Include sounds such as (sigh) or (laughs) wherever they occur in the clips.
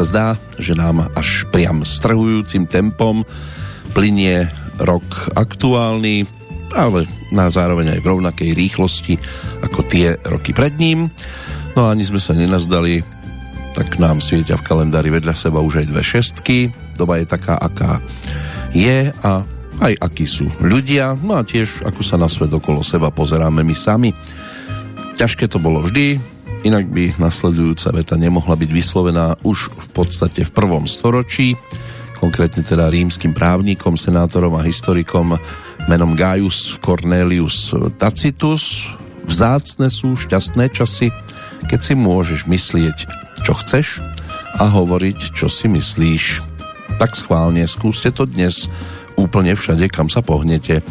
sa zdá, že nám až priam strhujúcim tempom plinie rok aktuálny, ale na zároveň aj v rovnakej rýchlosti ako tie roky pred ním. No a ani sme sa nenazdali, tak nám svietia v kalendári vedľa seba už aj dve šestky. Doba je taká, aká je a aj akí sú ľudia, no a tiež ako sa na svet okolo seba pozeráme my sami. Ťažké to bolo vždy, inak by nasledujúca veta nemohla byť vyslovená už v podstate v prvom storočí, konkrétne teda rímským právnikom, senátorom a historikom menom Gaius Cornelius Tacitus. Vzácne sú šťastné časy, keď si môžeš myslieť, čo chceš a hovoriť, čo si myslíš. Tak schválne, skúste to dnes úplne všade, kam sa pohnete.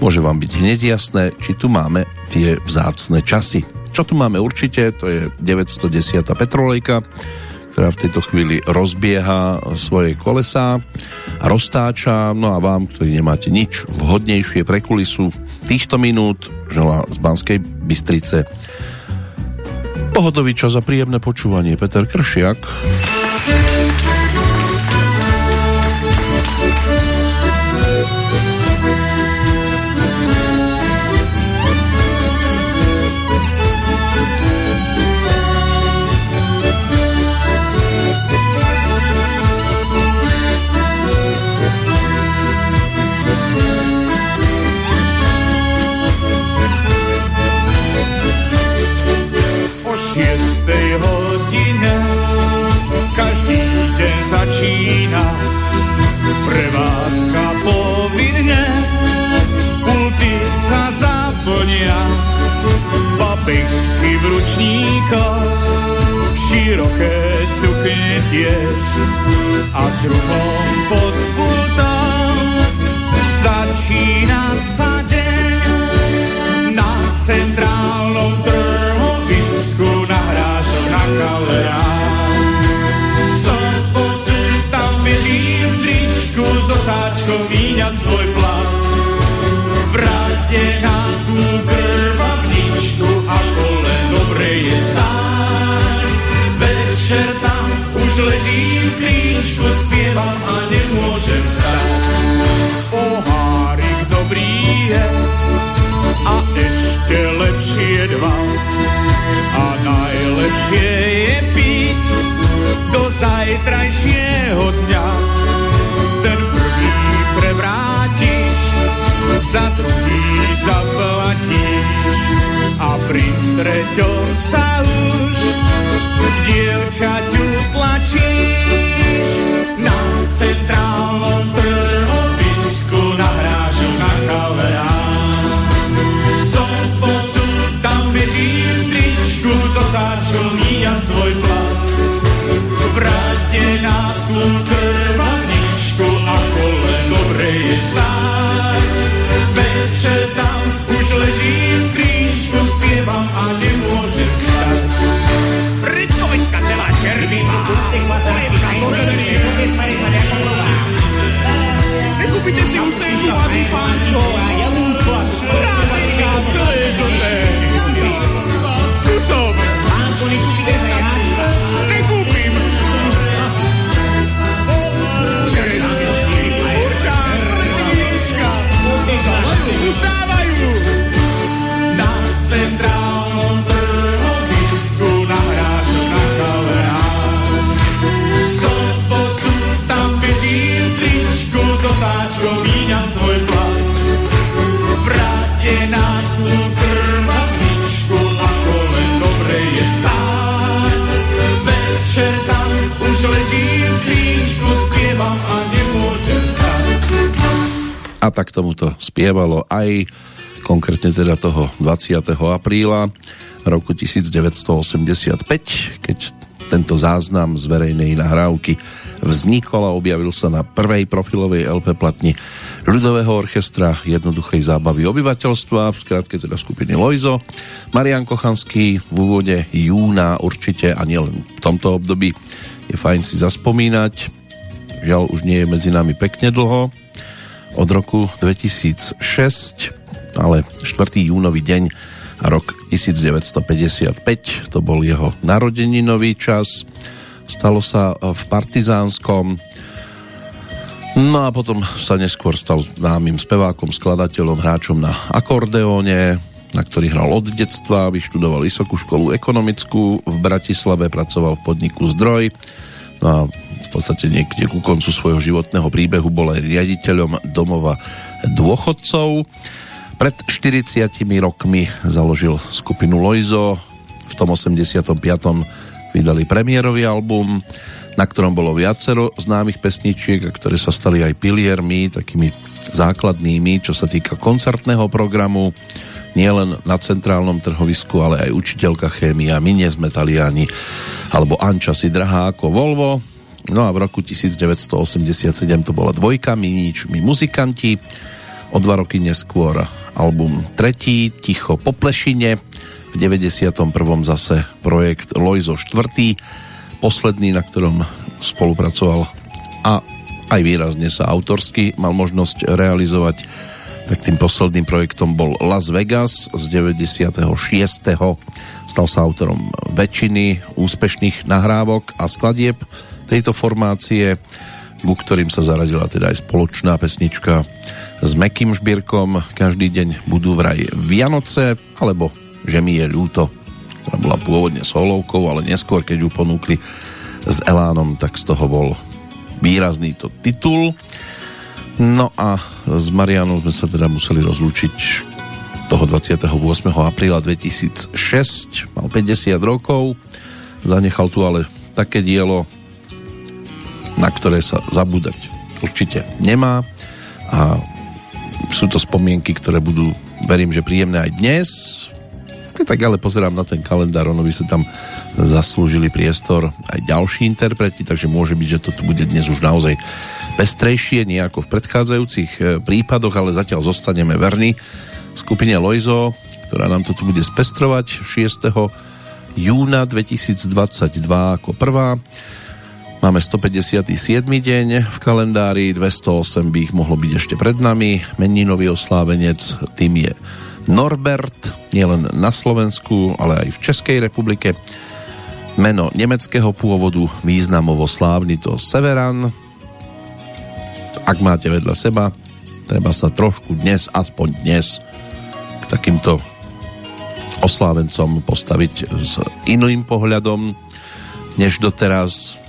Môže vám byť hneď jasné, či tu máme tie vzácne časy. Čo tu máme určite, to je 910. Petrolejka, ktorá v tejto chvíli rozbieha svoje kolesá roztáča. No a vám, ktorí nemáte nič vhodnejšie pre kulisu týchto minút, želá z Banskej Bystrice pohodový čas a príjemné počúvanie. Peter Kršiak. Prevádzka povinne, pulty sa zaplnia, babinky v ručníkoch, široké sukne tiež. A s ruchom pod pultom začína sa deň. Na centrálnom trhovisku so sáčkom míňať svoj plán. Vráte na tú za druhý zaplatíš. A pri treťom sa už k dievčaťu A tak tomuto spievalo aj konkrétne teda toho 20. apríla roku 1985, keď tento záznam z verejnej nahrávky vznikol a objavil sa na prvej profilovej LP platni ľudového orchestra jednoduchej zábavy obyvateľstva, v skrátke teda skupiny Lojzo. Marian Kochanský v úvode júna určite a nielen v tomto období je fajn si zaspomínať. Žiaľ, už nie je medzi nami pekne dlho, od roku 2006, ale 4. júnový deň rok 1955, to bol jeho narodeninový čas. stalo sa v Partizánskom. No a potom sa neskôr stal známym spevákom, skladateľom, hráčom na akordeóne, na ktorý hral od detstva, vyštudoval Vysokú školu ekonomickú, v Bratislave pracoval v podniku Zdroj, no a v podstate niekde ku koncu svojho životného príbehu bol aj riaditeľom domova dôchodcov. Pred 40 rokmi založil skupinu Loizo, v tom 85. vydali premiérový album, na ktorom bolo viacero známych pesničiek, ktoré sa stali aj piliermi, takými základnými, čo sa týka koncertného programu nielen na centrálnom trhovisku, ale aj učiteľka chémia, my nie sme Taliani, alebo Anča si drahá ako Volvo. No a v roku 1987 to bola dvojka, my nič, my muzikanti. O dva roky neskôr album tretí, Ticho po plešine. V 91. zase projekt Loizo 4. Posledný, na ktorom spolupracoval a aj výrazne sa autorsky mal možnosť realizovať tak tým posledným projektom bol Las Vegas z 96. Stal sa autorom väčšiny úspešných nahrávok a skladieb tejto formácie, ku ktorým sa zaradila teda aj spoločná pesnička s Mekým Žbírkom Každý deň budú vraj Vianoce, alebo Že mi je ľúto, ktorá bola pôvodne solovkou, ale neskôr, keď ju ponúkli s Elánom, tak z toho bol výrazný to titul. No a s Marianou sme sa teda museli rozlúčiť toho 28. apríla 2006. Mal 50 rokov, zanechal tu ale také dielo, na ktoré sa zabúdať určite nemá a sú to spomienky, ktoré budú, verím, že príjemné aj dnes. Keď tak ale pozerám na ten kalendár, ono by sa tam zaslúžili priestor aj ďalší interpreti, takže môže byť, že to tu bude dnes už naozaj pestrejšie, nie ako v predchádzajúcich e, prípadoch, ale zatiaľ zostaneme verní skupine Loizo, ktorá nám to tu bude spestrovať 6. júna 2022 ako prvá. Máme 157. deň v kalendári, 208 by ich mohlo byť ešte pred nami. Meninový oslávenec tým je Norbert, nielen na Slovensku, ale aj v Českej republike. Meno nemeckého pôvodu, významovo slávny to Severan, ak máte vedľa seba, treba sa trošku dnes, aspoň dnes, k takýmto oslávencom postaviť s iným pohľadom, než doteraz.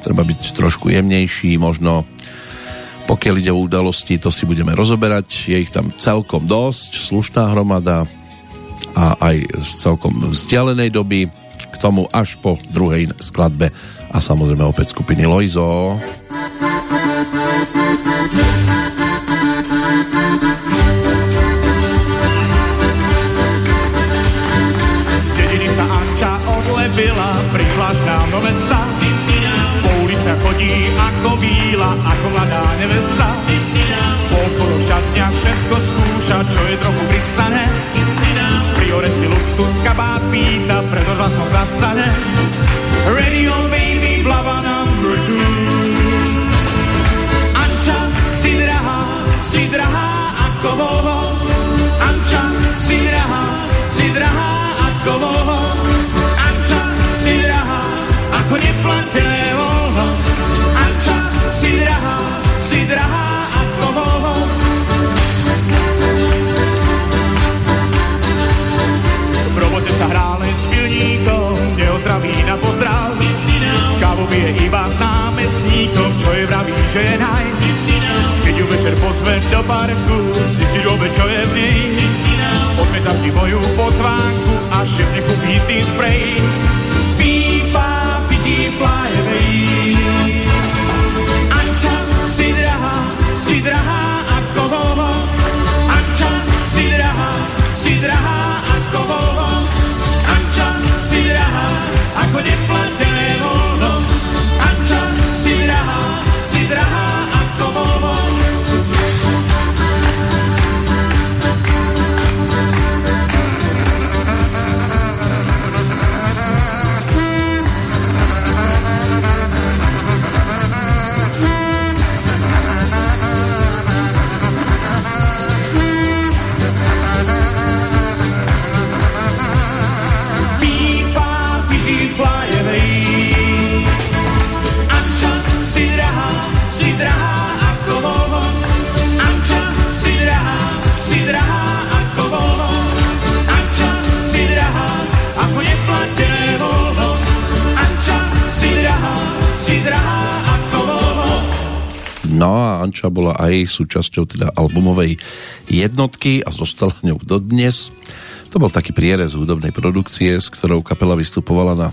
Treba byť trošku jemnejší, možno pokiaľ ide o udalosti, to si budeme rozoberať. Je ich tam celkom dosť, slušná hromada a aj z celkom vzdialenej doby. K tomu až po druhej skladbe a samozrejme opäť skupiny Loizo. byla, prišla až nám do mesta. Ako bíla, ako mladá nevesta. Okolo šatňa všetko skúša, čo je trochu pristane. Priore si luxus kabát pýta, preto hlasom zastane. Radio baby, blava number two. Anča, si drahá, si drahá ako Volvo. Anča, si drahá, si drahá ako Volvo ako neplatené neozdraví na pozdrav. Kávu pije iba s námestníkom, čo je vraví, že je naj. Keď ju večer pozve do parku, si si dobe, čo je v nej. Odmietať mi moju pozvánku a šep nekúpí tým sprej. FIFA fly away. Anča, si drahá, si drahá ako Volvo. Anča, si drahá, si drahá ako neplatené Anča bola aj súčasťou teda albumovej jednotky a zostala ňou dodnes. To bol taký prierez hudobnej produkcie, s ktorou kapela vystupovala na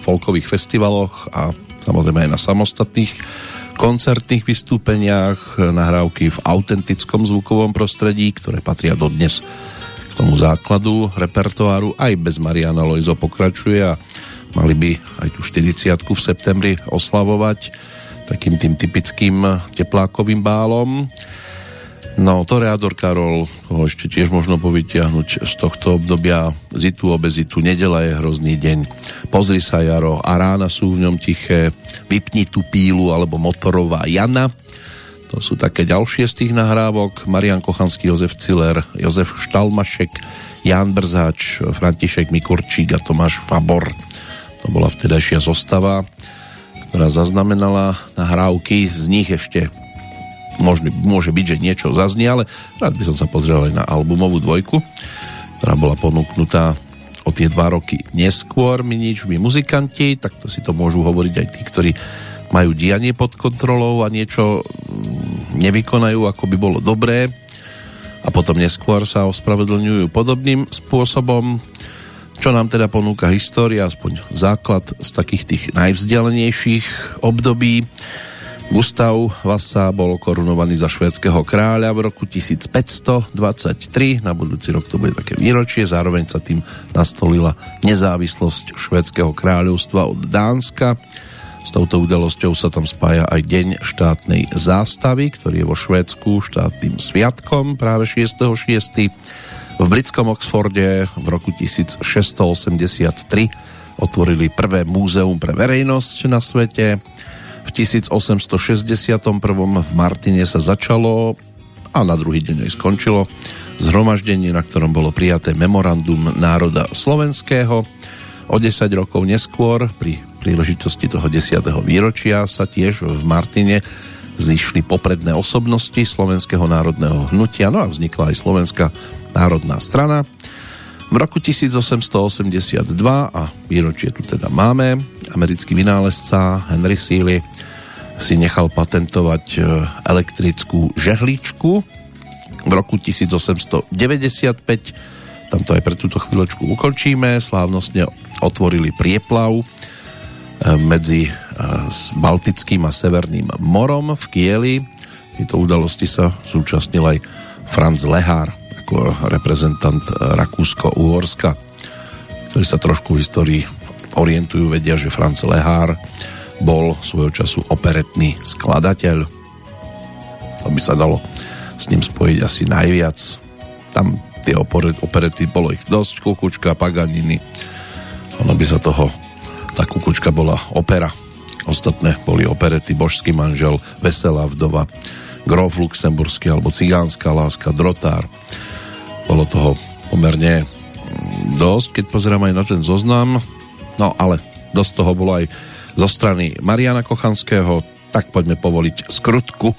folkových festivaloch a samozrejme aj na samostatných koncertných vystúpeniach, nahrávky v autentickom zvukovom prostredí, ktoré patria dodnes k tomu základu repertoáru. Aj bez Mariana Loizo pokračuje a mali by aj tu 40 v septembri oslavovať takým tým typickým teplákovým bálom. No, Toreador Karol, toho ešte tiež možno povytiahnuť z tohto obdobia zitu, obezitu, nedela je hrozný deň. Pozri sa, Jaro, a rána sú v ňom tiché, vypni tú pílu, alebo motorová Jana. To sú také ďalšie z tých nahrávok. Marian Kochanský, Jozef Ciller, Jozef Štalmašek, Jan Brzáč, František Mikurčík a Tomáš Fabor. To bola vtedajšia zostava, ktorá zaznamenala nahrávky, z nich ešte Možný, môže byť, že niečo zaznie, ale rád by som sa pozrel aj na albumovú dvojku, ktorá bola ponúknutá o tie dva roky neskôr. My nič, my muzikanti, tak to si to môžu hovoriť aj tí, ktorí majú dianie pod kontrolou a niečo mm, nevykonajú, ako by bolo dobré a potom neskôr sa ospravedlňujú podobným spôsobom. Čo nám teda ponúka história, aspoň základ z takých tých najvzdialenejších období. Gustav Vasa bol korunovaný za švédskeho kráľa v roku 1523. Na budúci rok to bude také výročie. Zároveň sa tým nastolila nezávislosť švédskeho kráľovstva od Dánska. S touto udalosťou sa tam spája aj Deň štátnej zástavy, ktorý je vo Švédsku štátnym sviatkom práve 6.6. V britskom Oxforde v roku 1683 otvorili prvé múzeum pre verejnosť na svete v 1861 v Martine sa začalo a na druhý deň aj skončilo zhromaždenie, na ktorom bolo prijaté memorandum národa slovenského. O 10 rokov neskôr, pri príležitosti toho 10. výročia, sa tiež v Martine zišli popredné osobnosti Slovenského národného hnutia, no a vznikla aj Slovenská národná strana. V roku 1882, a výročie tu teda máme, americký vynálezca Henry Seeley si nechal patentovať e, elektrickú žehličku v roku 1895 tam to aj pre túto chvíľočku ukončíme slávnostne otvorili prieplav medzi e, Baltickým a Severným morom v Kieli tieto udalosti sa zúčastnil aj Franz Lehár ako reprezentant Rakúsko-Uhorska ktorí sa trošku v histórii orientujú, vedia, že Franz Lehár bol svojho času operetný skladateľ. To by sa dalo s ním spojiť asi najviac. Tam tie operety bolo ich dosť, Kukučka, Paganiny. Ono by sa toho, tá Kukučka bola opera. Ostatné boli operety Božský manžel, Veselá vdova, Grof Luxemburský alebo Cigánska láska, Drotár. Bolo toho pomerne dosť, keď pozerám aj na ten zoznam. No ale dosť toho bolo aj zo strany Mariana Kochanského, tak poďme povoliť skrutku.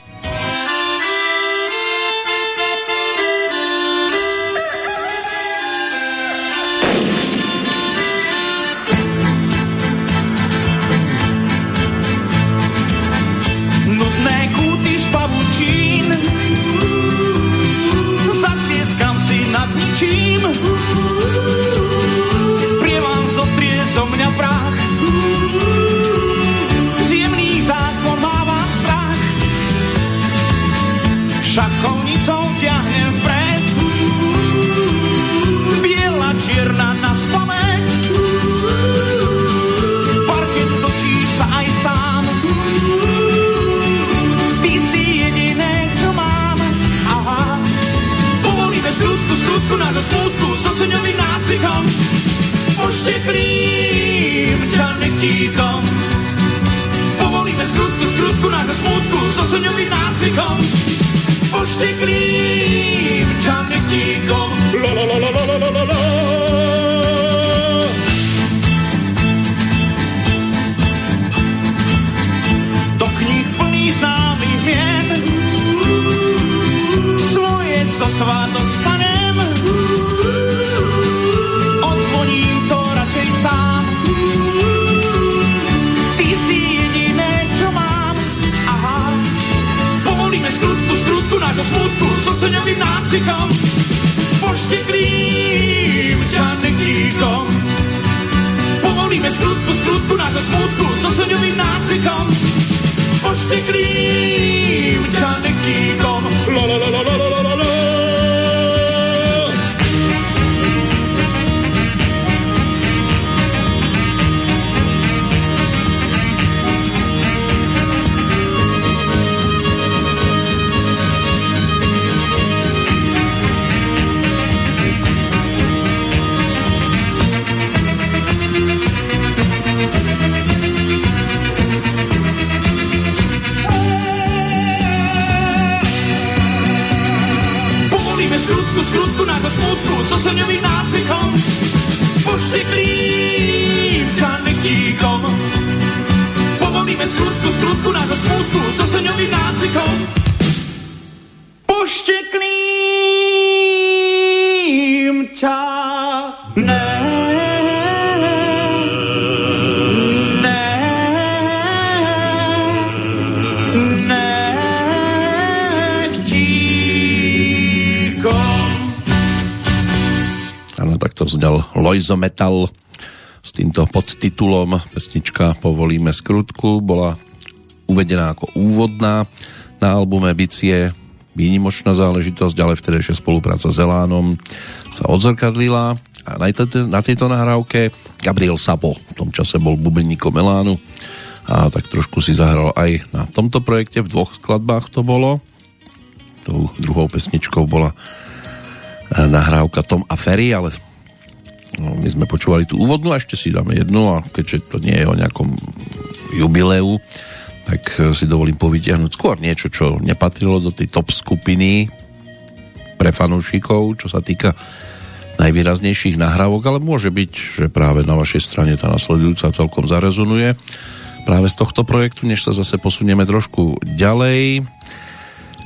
Metal s týmto podtitulom. Pesnička Povolíme skrutku bola uvedená ako úvodná na albume Bicie výnimočná záležitosť, ale vtedejšia spolupráca s Elánom sa odzrkadlila a na, tejto, na tejto nahrávke Gabriel Sabo v tom čase bol bubeníkom Elánu a tak trošku si zahral aj na tomto projekte, v dvoch skladbách to bolo. Tou druhou pesničkou bola nahrávka Tom a Ferry, ale No, my sme počúvali tú úvodnú a ešte si dáme jednu a keďže to nie je o nejakom jubileu, tak eh, si dovolím povytiahnuť skôr niečo, čo nepatrilo do tej top skupiny pre fanúšikov, čo sa týka najvýraznejších nahrávok, ale môže byť, že práve na vašej strane tá nasledujúca celkom zarezonuje práve z tohto projektu, než sa zase posunieme trošku ďalej.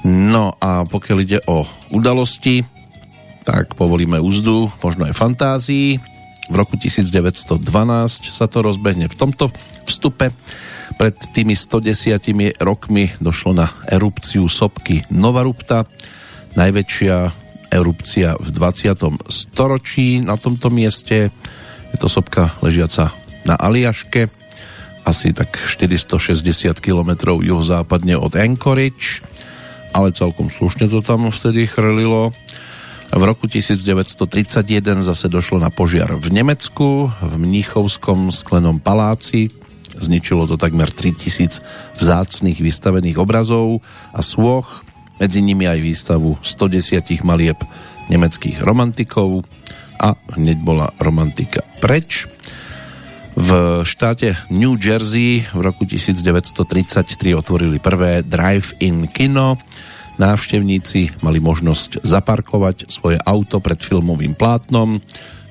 No a pokiaľ ide o udalosti, tak povolíme úzdu, možno aj fantázii. V roku 1912 sa to rozbehne v tomto vstupe. Pred tými 110 rokmi došlo na erupciu sopky Novarupta, najväčšia erupcia v 20. storočí na tomto mieste. Je to sopka ležiaca na Aliaške, asi tak 460 km juhozápadne od Anchorage, ale celkom slušne to tam vtedy chrlilo. V roku 1931 zase došlo na požiar v Nemecku, v Mníchovskom sklenom paláci. Zničilo to takmer 3000 vzácných vystavených obrazov a sôch, medzi nimi aj výstavu 110 malieb nemeckých romantikov a hneď bola romantika preč. V štáte New Jersey v roku 1933 otvorili prvé drive-in kino, návštevníci mali možnosť zaparkovať svoje auto pred filmovým plátnom,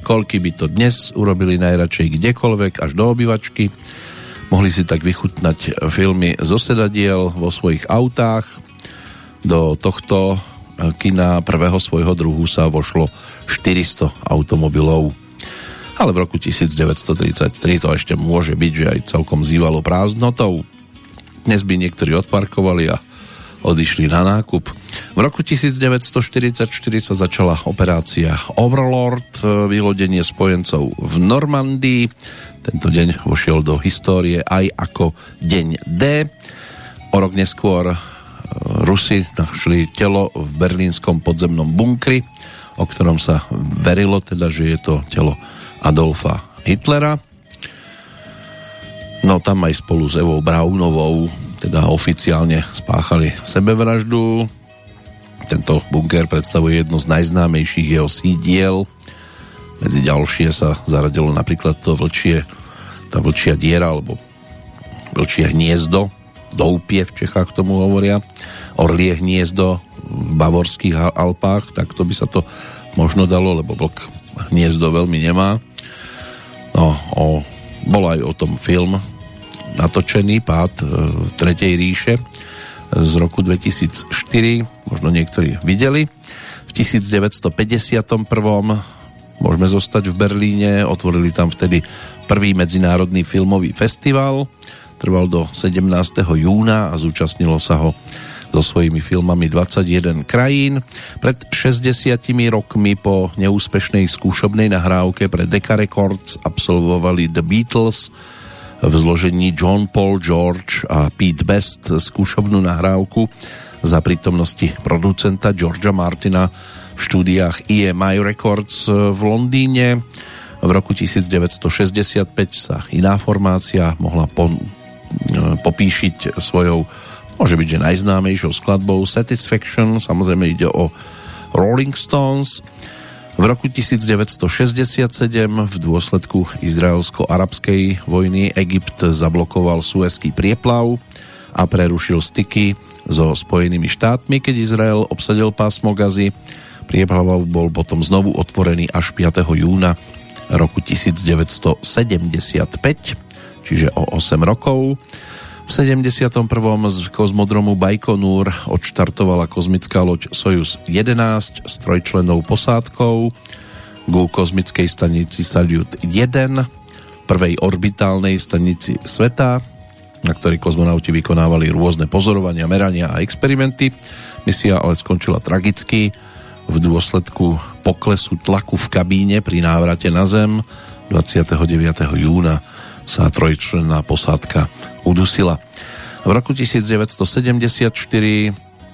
koľky by to dnes urobili najradšej kdekoľvek až do obývačky. Mohli si tak vychutnať filmy zo sedadiel vo svojich autách. Do tohto kina prvého svojho druhu sa vošlo 400 automobilov. Ale v roku 1933 to ešte môže byť, že aj celkom zývalo prázdnotou. Dnes by niektorí odparkovali a odišli na nákup. V roku 1944 sa začala operácia Overlord, vylodenie spojencov v Normandii. Tento deň vošiel do histórie aj ako deň D. O rok neskôr e, Rusi našli telo v berlínskom podzemnom bunkri, o ktorom sa verilo teda, že je to telo Adolfa Hitlera. No tam aj spolu s Evou Braunovou teda oficiálne spáchali sebevraždu. Tento bunker predstavuje jedno z najznámejších jeho sídiel. Medzi ďalšie sa zaradilo napríklad to vlčie, tá vlčia diera, alebo vlčie hniezdo, doupie v Čechách tomu hovoria, orlie hniezdo v bavorských Alpách, tak to by sa to možno dalo, lebo vlk hniezdo veľmi nemá. No, o, bol aj o tom film, natočený pád e, Tretej ríše z roku 2004, možno niektorí videli. V 1951. môžeme zostať v Berlíne, otvorili tam vtedy prvý medzinárodný filmový festival, trval do 17. júna a zúčastnilo sa ho so svojimi filmami 21 krajín. Pred 60 rokmi po neúspešnej skúšobnej nahrávke pre Decca Records absolvovali The Beatles v zložení John Paul George a Pete Best skúšobnú nahrávku za prítomnosti producenta Georgia Martina v štúdiách EMI Records v Londýne. V roku 1965 sa iná formácia mohla po, popíšiť svojou môže byť, že najznámejšou skladbou Satisfaction, samozrejme ide o Rolling Stones. V roku 1967 v dôsledku izraelsko-arabskej vojny Egypt zablokoval Suezký prieplav a prerušil styky so Spojenými štátmi, keď Izrael obsadil pásmo Gazy. Prieplav bol potom znovu otvorený až 5. júna roku 1975, čiže o 8 rokov. V 71. z kozmodromu Baikonur odštartovala kozmická loď Sojus 11 s trojčlennou posádkou ku kozmickej stanici Salyut 1, prvej orbitálnej stanici sveta, na ktorej kozmonauti vykonávali rôzne pozorovania, merania a experimenty. Misia ale skončila tragicky v dôsledku poklesu tlaku v kabíne pri návrate na Zem 29. júna sa trojčlenná posádka udusila. V roku 1974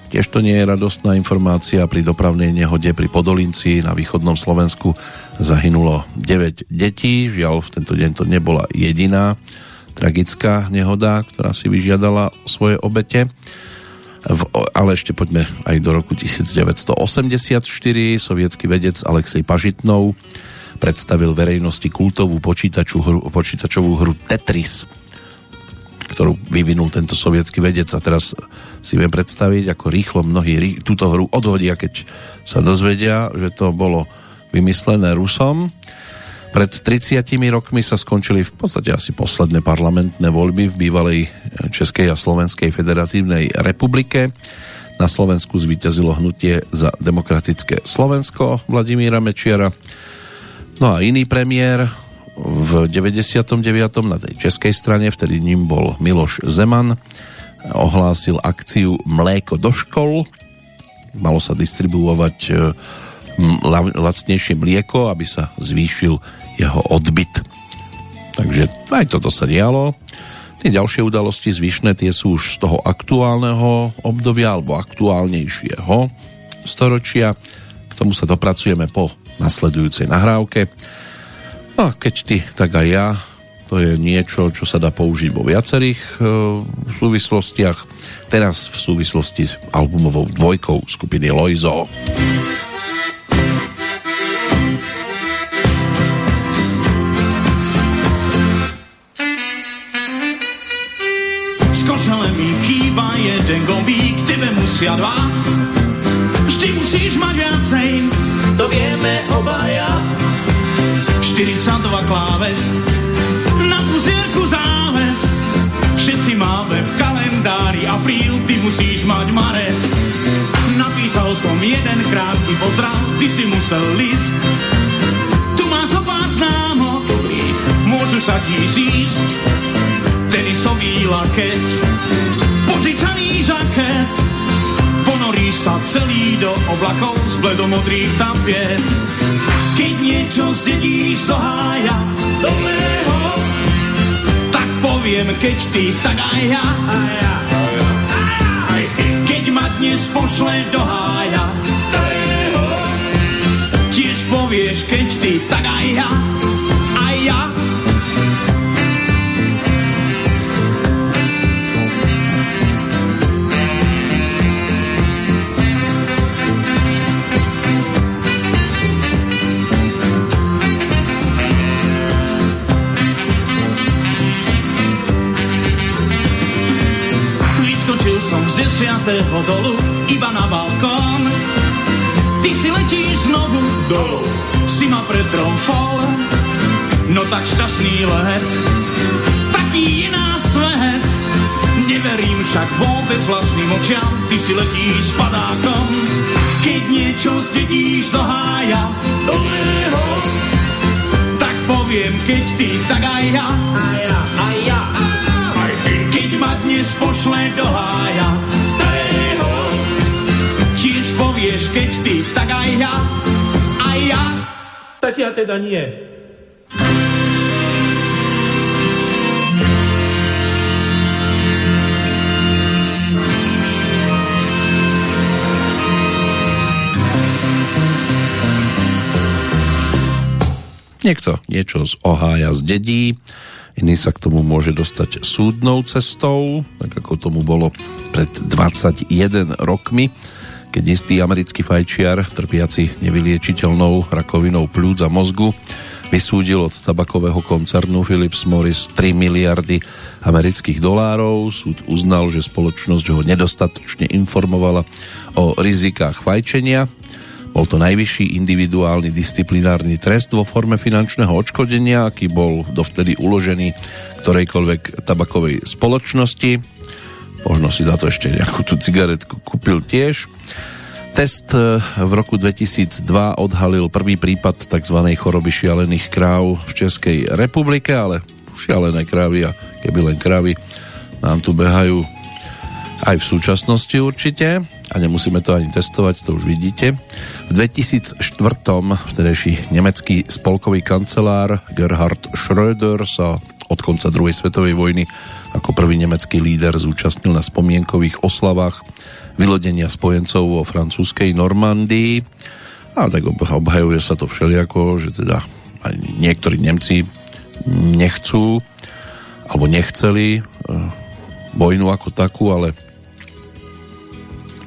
tiež to nie je radostná informácia pri dopravnej nehode pri Podolinci na východnom Slovensku zahynulo 9 detí, žiaľ v tento deň to nebola jediná tragická nehoda, ktorá si vyžiadala svoje obete. V, ale ešte poďme aj do roku 1984. Sovietský vedec Alexej Pažitnov predstavil verejnosti kultovú hru, počítačovú hru Tetris, ktorú vyvinul tento sovietský vedec a teraz si viem predstaviť, ako rýchlo mnohí túto hru odhodia, keď sa dozvedia, že to bolo vymyslené Rusom. Pred 30 rokmi sa skončili v podstate asi posledné parlamentné voľby v bývalej Českej a Slovenskej federatívnej republike. Na Slovensku zvíťazilo hnutie za demokratické Slovensko Vladimíra Mečiara No a iný premiér v 99. na tej českej strane, vtedy ním bol Miloš Zeman, ohlásil akciu Mléko do škol. Malo sa distribuovať e, lacnejšie mlieko, aby sa zvýšil jeho odbyt. Takže aj toto sa dialo. Tie ďalšie udalosti zvyšné, tie sú už z toho aktuálneho obdobia alebo aktuálnejšieho storočia. K tomu sa dopracujeme po nasledujúcej nahrávke. No a keď ty, tak aj ja. To je niečo, čo sa dá použiť vo viacerých e, súvislostiach. Teraz v súvislosti s albumovou dvojkou skupiny Loizo. Jeden gombík, tebe musia dva. Vždy musíš mať viacej to vieme obaja. 42 kláves, na uzierku záves, všetci máme v kalendári apríl, ty musíš mať marec. Napísal som jeden krátky pozdrav, ty si musel list. Tu máš o pár známok, môžu sa ti zísť. Tenisový lakeť, požičaný žaket, ponorí sa celý do oblakov z bledomodrých tapiet. Keď niečo zdedíš z Ohája do mého, tak poviem, keď ty, tak aj ja. Aj ja. Aj Keď ma dnes pošle do hája starého, tiež povieš, keď ty, tak aj ja. Aj ja. Desiatého dolu, iba na balkón. Ty si letíš znovu dolu, si ma pretromfol, no tak šťastný let, taký je nás svet. Neverím však vôbec vlastným očiam, ty si letíš s padákom, keď niečo zdedíš z hája do mého, tak poviem, keď ty, tak aj ja, aj ja, aj ja, aj keď ma dnes pošle do hája, vieš, keď ty, tak aj ja, aj ja, tak ja teda nie. Niekto niečo z Ohája zdedí, iný sa k tomu môže dostať súdnou cestou, tak ako tomu bolo pred 21 rokmi, keď istý americký fajčiar, trpiaci nevyliečiteľnou rakovinou plúc a mozgu, vysúdil od tabakového koncernu Philips Morris 3 miliardy amerických dolárov. Súd uznal, že spoločnosť ho nedostatočne informovala o rizikách fajčenia bol to najvyšší individuálny disciplinárny trest vo forme finančného odškodenia, aký bol dovtedy uložený ktorejkoľvek tabakovej spoločnosti. Možno si za to ešte nejakú tú cigaretku kúpil tiež. Test e, v roku 2002 odhalil prvý prípad tzv. choroby šialených kráv v Českej republike, ale šialené krávy a keby len krávy nám tu behajú aj v súčasnosti určite a nemusíme to ani testovať, to už vidíte. V 2004. vtedejší nemecký spolkový kancelár Gerhard Schröder sa od konca druhej svetovej vojny ako prvý nemecký líder zúčastnil na spomienkových oslavách vylodenia spojencov vo francúzskej Normandii. A tak obhajuje sa to všelijako, že teda aj niektorí Nemci nechcú alebo nechceli eh, vojnu ako takú, ale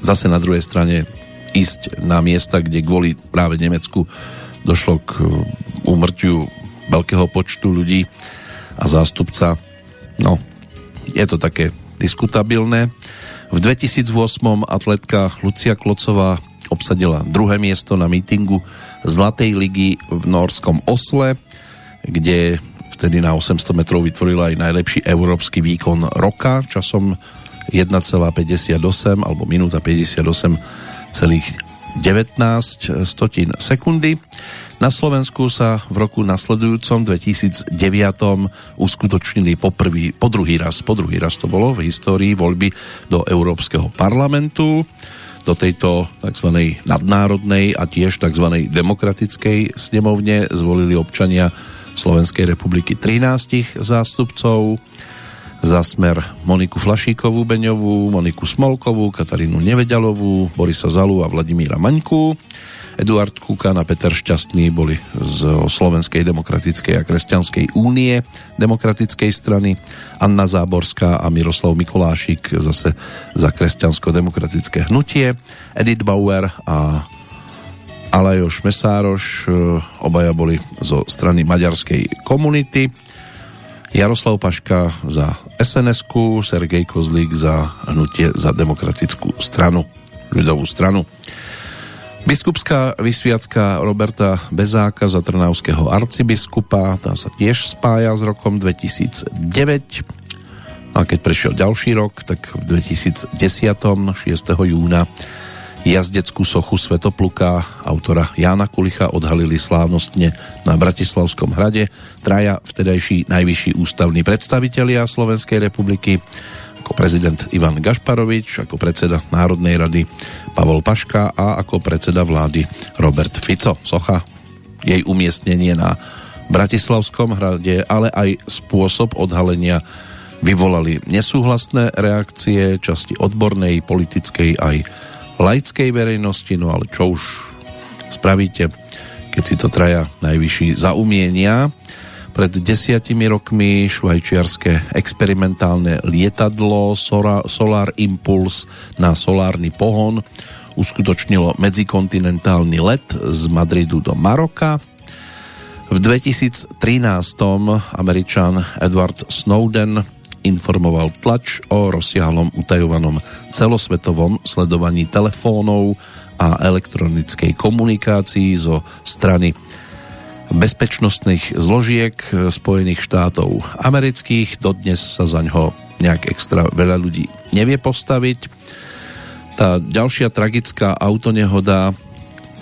zase na druhej strane ísť na miesta, kde kvôli práve Nemecku došlo k uh, úmrtiu veľkého počtu ľudí a zástupca, no, je to také diskutabilné. V 2008 atletka Lucia Klocová obsadila druhé miesto na mítingu Zlatej ligy v Norskom Osle, kde vtedy na 800 metrov vytvorila aj najlepší európsky výkon roka časom 1,58 alebo minúta 58 celých 19 stotín sekundy. Na Slovensku sa v roku nasledujúcom 2009 uskutočnili po, prvý, po druhý raz, po druhý raz to bolo v histórii voľby do Európskeho parlamentu do tejto tzv. nadnárodnej a tiež tzv. demokratickej snemovne zvolili občania Slovenskej republiky 13 zástupcov za smer Moniku Flašíkovú Beňovú, Moniku Smolkovú, Katarínu Nevedalovú, Borisa Zalu a Vladimíra Maňku. Eduard Kukan a Peter Šťastný boli z Slovenskej demokratickej a kresťanskej únie demokratickej strany, Anna Záborská a Miroslav Mikolášik zase za kresťansko-demokratické hnutie, Edith Bauer a Alajoš Mesároš, obaja boli zo strany maďarskej komunity. Jaroslav Paška za sns Sergej Kozlík za hnutie za demokratickú stranu, ľudovú stranu. Biskupská vysviacka Roberta Bezáka za trnavského arcibiskupa, tá sa tiež spája s rokom 2009. A keď prešiel ďalší rok, tak v 2010. 6. júna jazdeckú sochu Svetopluka autora Jána Kulicha odhalili slávnostne na Bratislavskom hrade traja vtedajší najvyšší ústavní predstavitelia Slovenskej republiky ako prezident Ivan Gašparovič, ako predseda Národnej rady Pavol Paška a ako predseda vlády Robert Fico. Socha, jej umiestnenie na Bratislavskom hrade, ale aj spôsob odhalenia vyvolali nesúhlasné reakcie časti odbornej, politickej aj laickej verejnosti, no ale čo už spravíte, keď si to traja najvyšší zaumienia. Pred desiatimi rokmi švajčiarske experimentálne lietadlo Solar Impulse na solárny pohon uskutočnilo medzikontinentálny let z Madridu do Maroka. V 2013 američan Edward Snowden informoval tlač o rozsiahlom utajovanom celosvetovom sledovaní telefónov a elektronickej komunikácii zo strany bezpečnostných zložiek Spojených štátov amerických. Dodnes sa za ňo nejak extra veľa ľudí nevie postaviť. Tá ďalšia tragická autonehoda,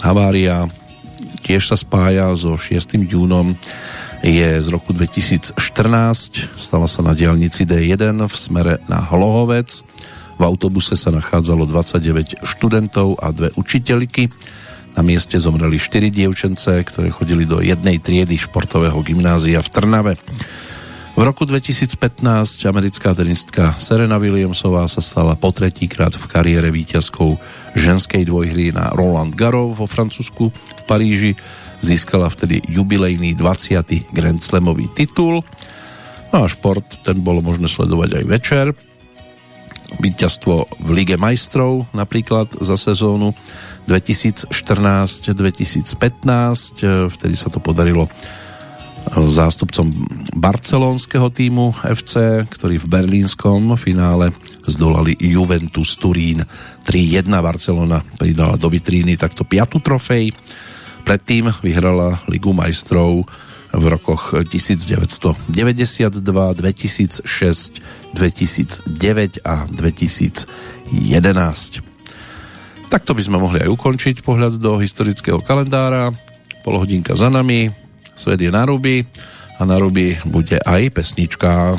havária, tiež sa spája so 6. júnom je z roku 2014, stala sa na diálnici D1 v smere na Hlohovec. V autobuse sa nachádzalo 29 študentov a dve učiteľky. Na mieste zomreli 4 dievčence, ktoré chodili do jednej triedy športového gymnázia v Trnave. V roku 2015 americká tenistka Serena Williamsová sa stala po tretíkrát v kariére víťazkou ženskej dvojhry na Roland Garros vo Francúzsku v Paríži. Získala vtedy jubilejný 20. Grand Slamový titul. No a šport, ten bolo možné sledovať aj večer. Výťazstvo v Lige majstrov napríklad za sezónu 2014-2015. Vtedy sa to podarilo zástupcom barcelónskeho týmu FC, ktorí v berlínskom finále zdolali Juventus Turín 3-1. Barcelona pridala do vitríny takto piatu trofej. Predtým vyhrala Ligu majstrov v rokoch 1992, 2006, 2009 a 2011. Takto by sme mohli aj ukončiť pohľad do historického kalendára. Polhodinka za nami, Svet je na ruby a na ruby bude aj pesnička.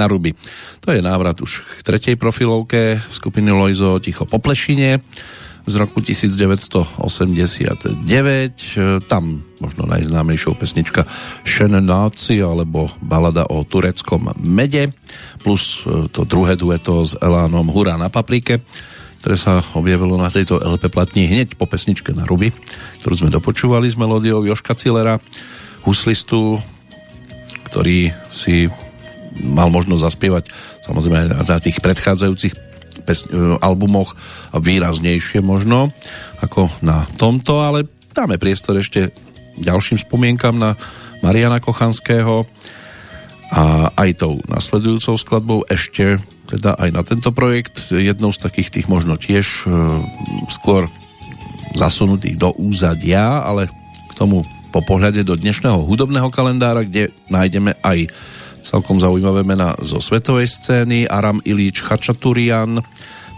Na ruby. To je návrat už k tretej profilovke skupiny Loizo Ticho po plešine z roku 1989. Tam možno najznámejšou pesnička Šenenáci alebo balada o tureckom mede plus e, to druhé dueto s Elánom Hurá na paprike ktoré sa objavilo na tejto LP platni hneď po pesničke na ruby, ktorú sme dopočúvali s melódiou Joška Cilera, huslistu, ktorý si mal možnosť zaspievať samozrejme na tých predchádzajúcich e, albumoch výraznejšie možno ako na tomto, ale dáme priestor ešte ďalším spomienkam na Mariana Kochanského a aj tou nasledujúcou skladbou ešte teda aj na tento projekt jednou z takých tých možno tiež e, skôr zasunutých do úzadia, ale k tomu po pohľade do dnešného hudobného kalendára, kde nájdeme aj celkom zaujímavé mená zo svetovej scény. Aram Ilíč Chačaturian,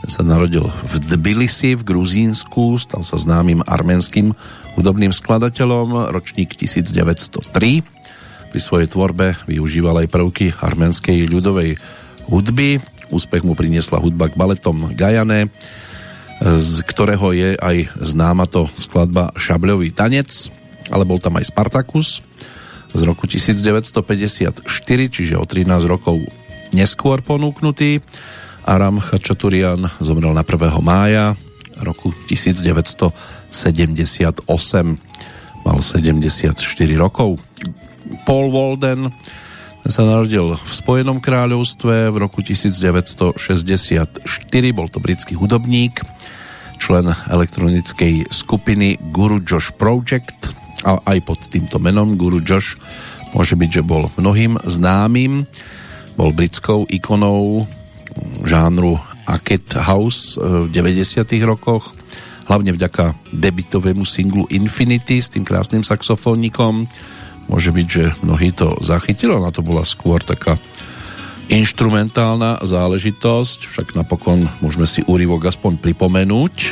ten sa narodil v Tbilisi v Gruzínsku, stal sa známym arménským hudobným skladateľom, ročník 1903. pri svojej tvorbe využíval aj prvky arménskej ľudovej hudby. Úspech mu priniesla hudba k baletom Gajane, z ktorého je aj známa to skladba Šabľový tanec, ale bol tam aj Spartacus z roku 1954, čiže o 13 rokov neskôr ponúknutý. Aram Chačaturian zomrel na 1. mája roku 1978. Mal 74 rokov. Paul Walden sa narodil v Spojenom kráľovstve v roku 1964. Bol to britský hudobník, člen elektronickej skupiny Guru Josh Project a aj pod týmto menom Guru Josh môže byť, že bol mnohým známym. Bol britskou ikonou žánru Aket House v 90. rokoch, hlavne vďaka debitovému singlu Infinity s tým krásnym saxofónnikom, Môže byť, že mnohí to zachytilo, na to bola skôr taká instrumentálna záležitosť, však napokon môžeme si úryvok aspoň pripomenúť.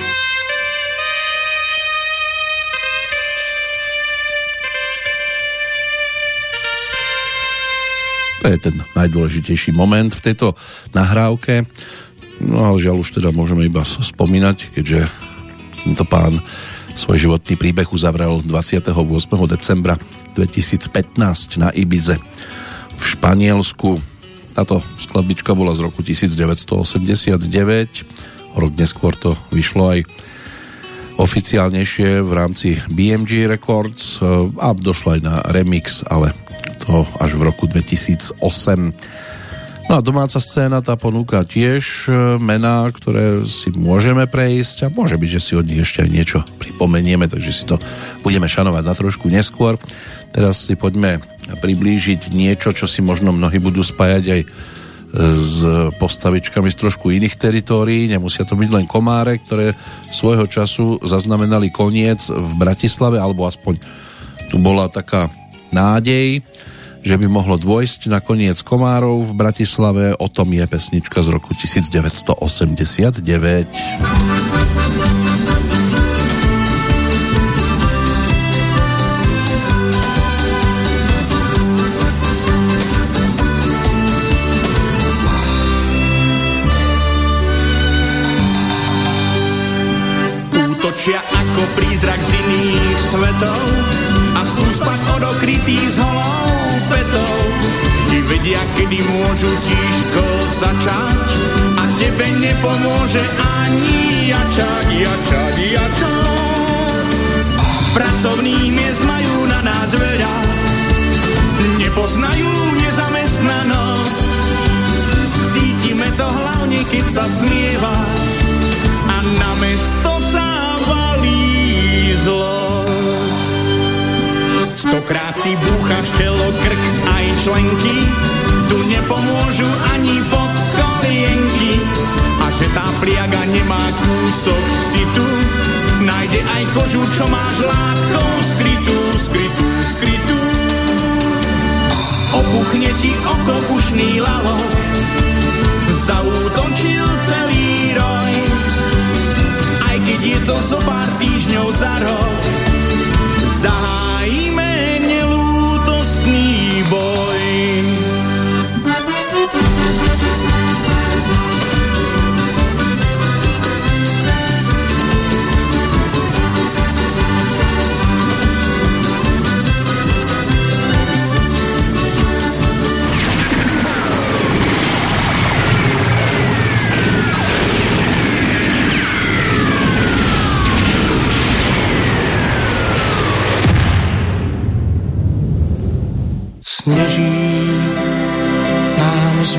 To je ten najdôležitejší moment v tejto nahrávke. No ale žiaľ už teda môžeme iba spomínať, keďže tento pán svoj životný príbeh uzavrel 28. decembra 2015 na Ibize v Španielsku. Táto skladbička bola z roku 1989. Rok neskôr to vyšlo aj oficiálnejšie v rámci BMG Records a došlo aj na remix, ale až v roku 2008 No a domáca scéna tá ponúka tiež e, mená, ktoré si môžeme prejsť a môže byť, že si od nich ešte aj niečo pripomenieme, takže si to budeme šanovať na trošku neskôr. Teraz si poďme priblížiť niečo, čo si možno mnohí budú spájať aj e, s postavičkami z trošku iných teritórií. Nemusia to byť len komáre, ktoré svojho času zaznamenali koniec v Bratislave, alebo aspoň tu bola taká nádej že by mohlo dôjsť na koniec Komárov v Bratislave. O tom je pesnička z roku 1989. Útočia ako prízrak z iných svetov a stúspať od okrytých z holou vedia, kedy môžu tížko začať a tebe nepomôže ani jačať, jačať, jačať. Pracovných miest majú na nás veľa, nepoznajú nezamestnanosť. Cítime to hlavne, keď sa stmieva a na mesto sa valí zlosť. Stokrát si búchaš čelo, krk aj členky, tu nepomôžu ani pod kolienky. A že tá pliaga nemá kúsok citu, nájde aj kožu, čo máš látkou skrytú, skrytú, skrytú. Opuchne ti oko ušný lalok, zaútočil celý roj. Aj keď je to zo pár týždňov za rok, zahájime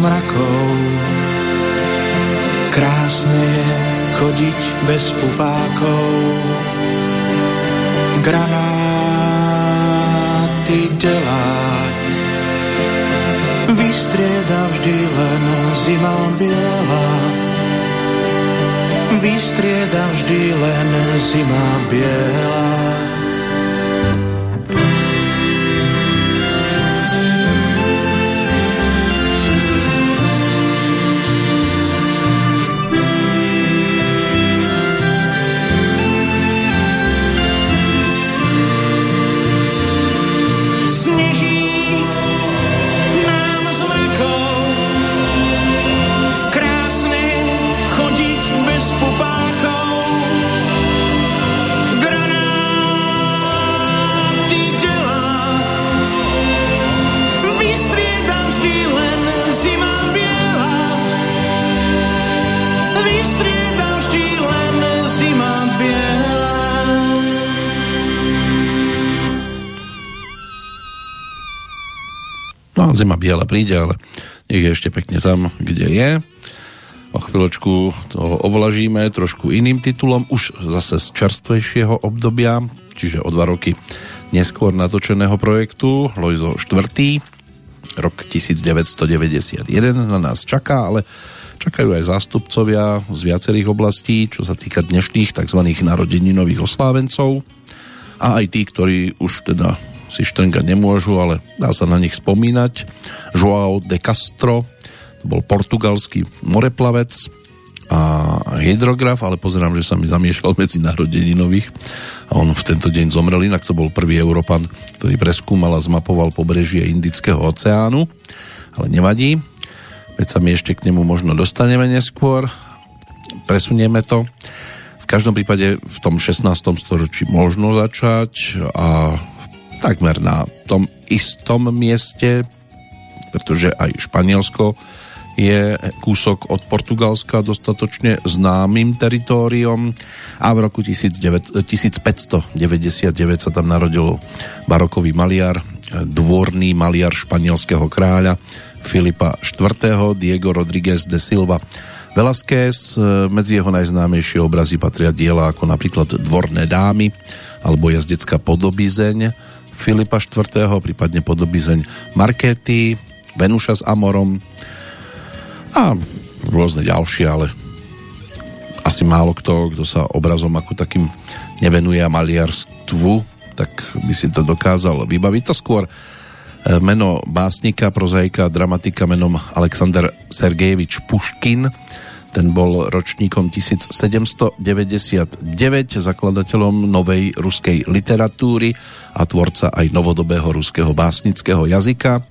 mrakov. Krásne je chodiť bez pupákov. Granáty delať vystrieda vždy len zima biela. Vystrieda vždy len zima biela. Zima biela príde, ale nech je ešte pekne tam, kde je. O chvíľočku to ovlažíme trošku iným titulom, už zase z čerstvejšieho obdobia, čiže o dva roky neskôr natočeného projektu Lojzo 4. Rok 1991 na nás čaká, ale čakajú aj zástupcovia z viacerých oblastí, čo sa týka dnešných tzv. narodeninových oslávencov a aj tí, ktorí už teda si štrngať nemôžu, ale dá sa na nich spomínať. João de Castro, to bol portugalský moreplavec a hydrograf, ale pozerám, že sa mi zamiešal medzi narodeninových. A on v tento deň zomrel, inak to bol prvý Európan, ktorý preskúmal a zmapoval pobrežie Indického oceánu, ale nevadí, veď sa my ešte k nemu možno dostaneme neskôr, presunieme to. Každom prípade v tom 16. storočí možno začať a takmer na tom istom mieste, pretože aj Španielsko je kúsok od Portugalska dostatočne známym teritóriom a v roku 19, 1599 sa tam narodil barokový maliar, dvorný maliar španielského kráľa Filipa IV. Diego Rodríguez de Silva Velázquez, e, medzi jeho najznámejšie obrazy patria diela ako napríklad Dvorné dámy alebo jazdecká podobizeň Filipa IV., prípadne podobizeň Markety, Venuša s Amorom a rôzne ďalšie, ale asi málo kto, kto sa obrazom ako takým nevenuje maliarstvu, tak by si to dokázal vybaviť. To skôr e, meno básnika, prozaika, dramatika menom Alexander Sergejevič Puškin, ten bol ročníkom 1799, zakladateľom novej ruskej literatúry a tvorca aj novodobého ruského básnického jazyka.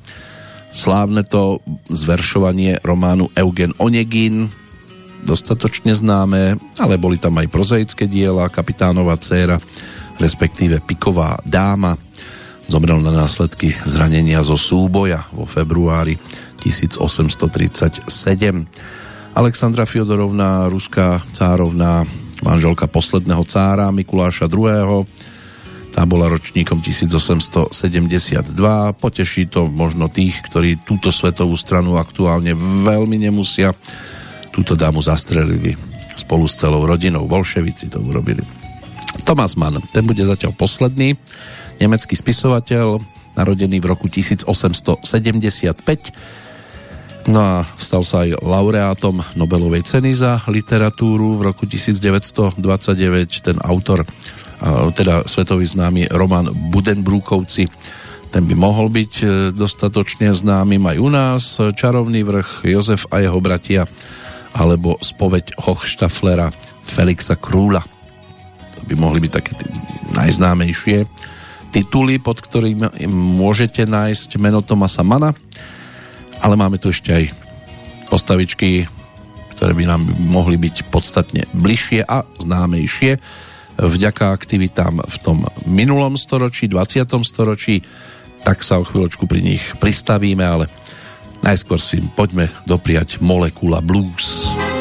Slávne to zveršovanie románu Eugen Onegin, dostatočne známe, ale boli tam aj prozaické diela, Kapitánova dcéra, respektíve Piková dáma. Zomrel na následky zranenia zo súboja vo februári 1837. Alexandra Fiodorovna, ruská cárovna, manželka posledného cára Mikuláša II. Tá bola ročníkom 1872. Poteší to možno tých, ktorí túto svetovú stranu aktuálne veľmi nemusia. Túto dámu zastrelili spolu s celou rodinou. Bolševici to urobili. Thomas Mann, ten bude zatiaľ posledný. Nemecký spisovateľ, narodený v roku 1875 No a stal sa aj laureátom Nobelovej ceny za literatúru v roku 1929. Ten autor, teda svetový známy Roman Budenbrúkovci, ten by mohol byť e, dostatočne známym aj u nás. Čarovný vrch, Jozef a jeho bratia, alebo spoveď Hochštaflera Felixa Krúla. To by mohli byť také najznámejšie tituly, pod ktorým môžete nájsť meno Tomasa Mana ale máme tu ešte aj postavičky, ktoré by nám mohli byť podstatne bližšie a známejšie vďaka aktivitám v tom minulom storočí, 20. storočí, tak sa o chvíľočku pri nich pristavíme, ale najskôr si poďme dopriať Molekula Blues. Blues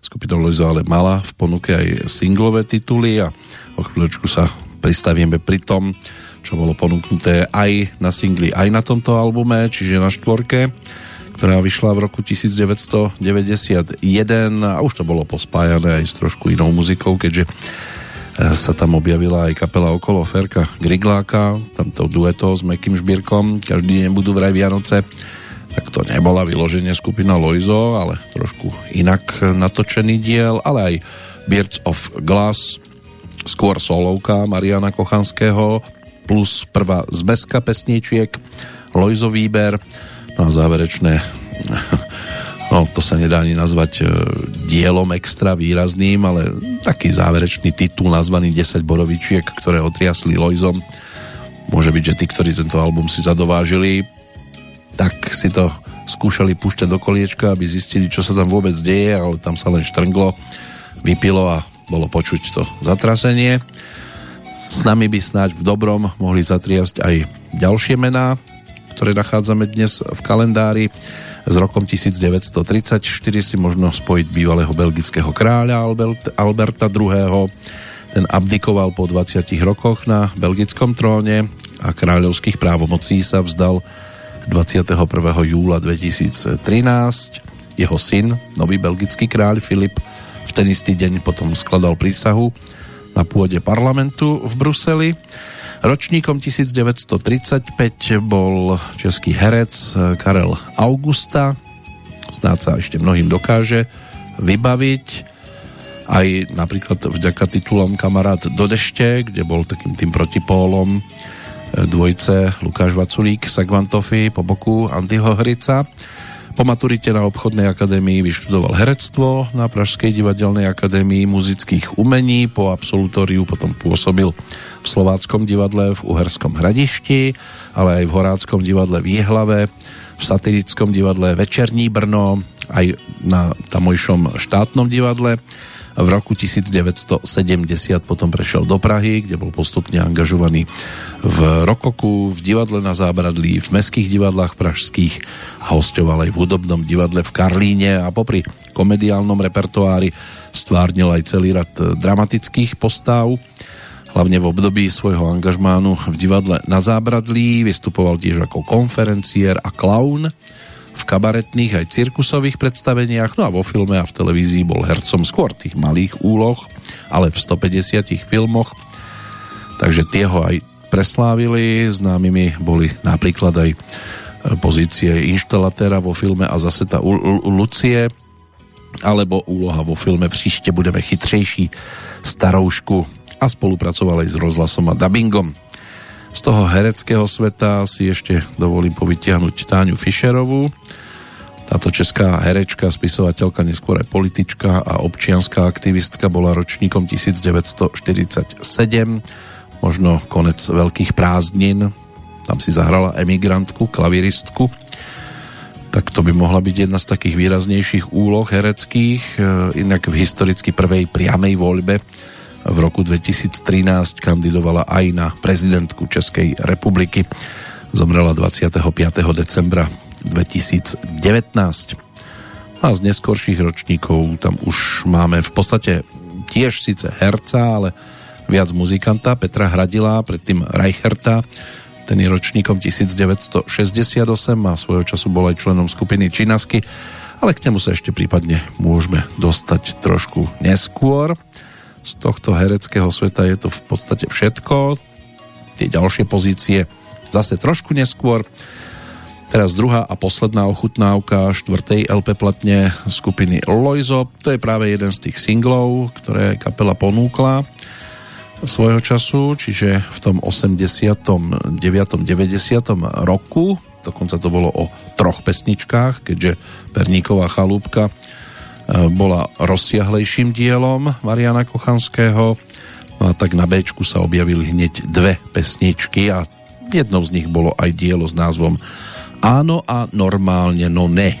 skupina Loizo ale mala v ponuke aj singlové tituly a o chvíľočku sa pristavíme pri tom, čo bolo ponúknuté aj na singli, aj na tomto albume, čiže na štvorke, ktorá vyšla v roku 1991 a už to bolo pospájané aj s trošku inou muzikou, keďže eh, sa tam objavila aj kapela okolo Ferka Grigláka, tamto dueto s Mekým Žbírkom, každý deň budú vraj Vianoce, tak to nebola vyloženie skupina Loizo, ale inak natočený diel, ale aj Birds of Glass, skôr solovka Mariana Kochanského, plus prvá zmeska pesničiek, Lojzo výber, no a záverečné (laughs) no to sa nedá ani nazvať e, dielom extra výrazným, ale taký záverečný titul nazvaný 10 borovičiek, ktoré otriasli Lojzom. Môže byť, že tí, ktorí tento album si zadovážili, tak si to skúšali púšťať do koliečka, aby zistili, čo sa tam vôbec deje, ale tam sa len štrnglo, vypilo a bolo počuť to zatrasenie. S nami by snáď v dobrom mohli zatriasť aj ďalšie mená, ktoré nachádzame dnes v kalendári. S rokom 1934 si možno spojiť bývalého belgického kráľa Alberta II. Ten abdikoval po 20 rokoch na belgickom tróne a kráľovských právomocí sa vzdal 21. júla 2013. Jeho syn, nový belgický kráľ Filip, v ten istý deň potom skladal prísahu na pôde parlamentu v Bruseli. Ročníkom 1935 bol český herec Karel Augusta. Snáď sa ešte mnohým dokáže vybaviť aj napríklad vďaka titulom Kamarát do dešte, kde bol takým tým protipólom dvojce Lukáš Vaculík Sagvantofy po boku Andyho Hrica. Po maturite na obchodnej akadémii vyštudoval herectvo na Pražskej divadelnej akadémii muzických umení. Po absolutóriu potom pôsobil v Slováckom divadle v Uherskom hradišti, ale aj v Horáckom divadle v Jihlave, v satirickom divadle Večerní Brno, aj na tamojšom štátnom divadle v roku 1970 potom prešiel do Prahy, kde bol postupne angažovaný v Rokoku, v divadle na Zábradlí, v meských divadlách pražských a hostoval aj v hudobnom divadle v Karlíne a popri komediálnom repertoári stvárnil aj celý rad dramatických postáv hlavne v období svojho angažmánu v divadle na Zábradlí, vystupoval tiež ako konferenciér a klaun v kabaretných aj cirkusových predstaveniach, no a vo filme a v televízii bol hercom skôr tých malých úloh, ale v 150 filmoch, takže tie ho aj preslávili, známymi boli napríklad aj e, pozície inštalatéra vo filme a zase tá Lucie, alebo úloha vo filme Příště budeme chytřejší staroušku a spolupracoval aj s rozhlasom a dubbingom. Z toho hereckého sveta si ešte dovolím povytiahnuť Táňu Fischerovú. Táto česká herečka, spisovateľka, neskôr aj politička a občianská aktivistka bola ročníkom 1947, možno konec veľkých prázdnin. Tam si zahrala emigrantku, klaviristku. Tak to by mohla byť jedna z takých výraznejších úloh hereckých, e, inak v historicky prvej priamej voľbe v roku 2013 kandidovala aj na prezidentku Českej republiky. Zomrela 25. decembra 2019. A z neskorších ročníkov tam už máme v podstate tiež síce herca, ale viac muzikanta Petra Hradila, predtým Reicherta, ten je ročníkom 1968 a svojho času bol aj členom skupiny Činasky, ale k nemu sa ešte prípadne môžeme dostať trošku neskôr z tohto hereckého sveta je to v podstate všetko. Tie ďalšie pozície zase trošku neskôr. Teraz druhá a posledná ochutnávka štvrtej LP platne skupiny Loizo. To je práve jeden z tých singlov, ktoré kapela ponúkla svojho času, čiže v tom 89. 90. roku, dokonca to bolo o troch pesničkách, keďže Perníková chalúbka bola rozsiahlejším dielom Mariana Kochanského. No a tak na B sa objavili hneď dve pesničky a jednou z nich bolo aj dielo s názvom Áno a normálne no ne.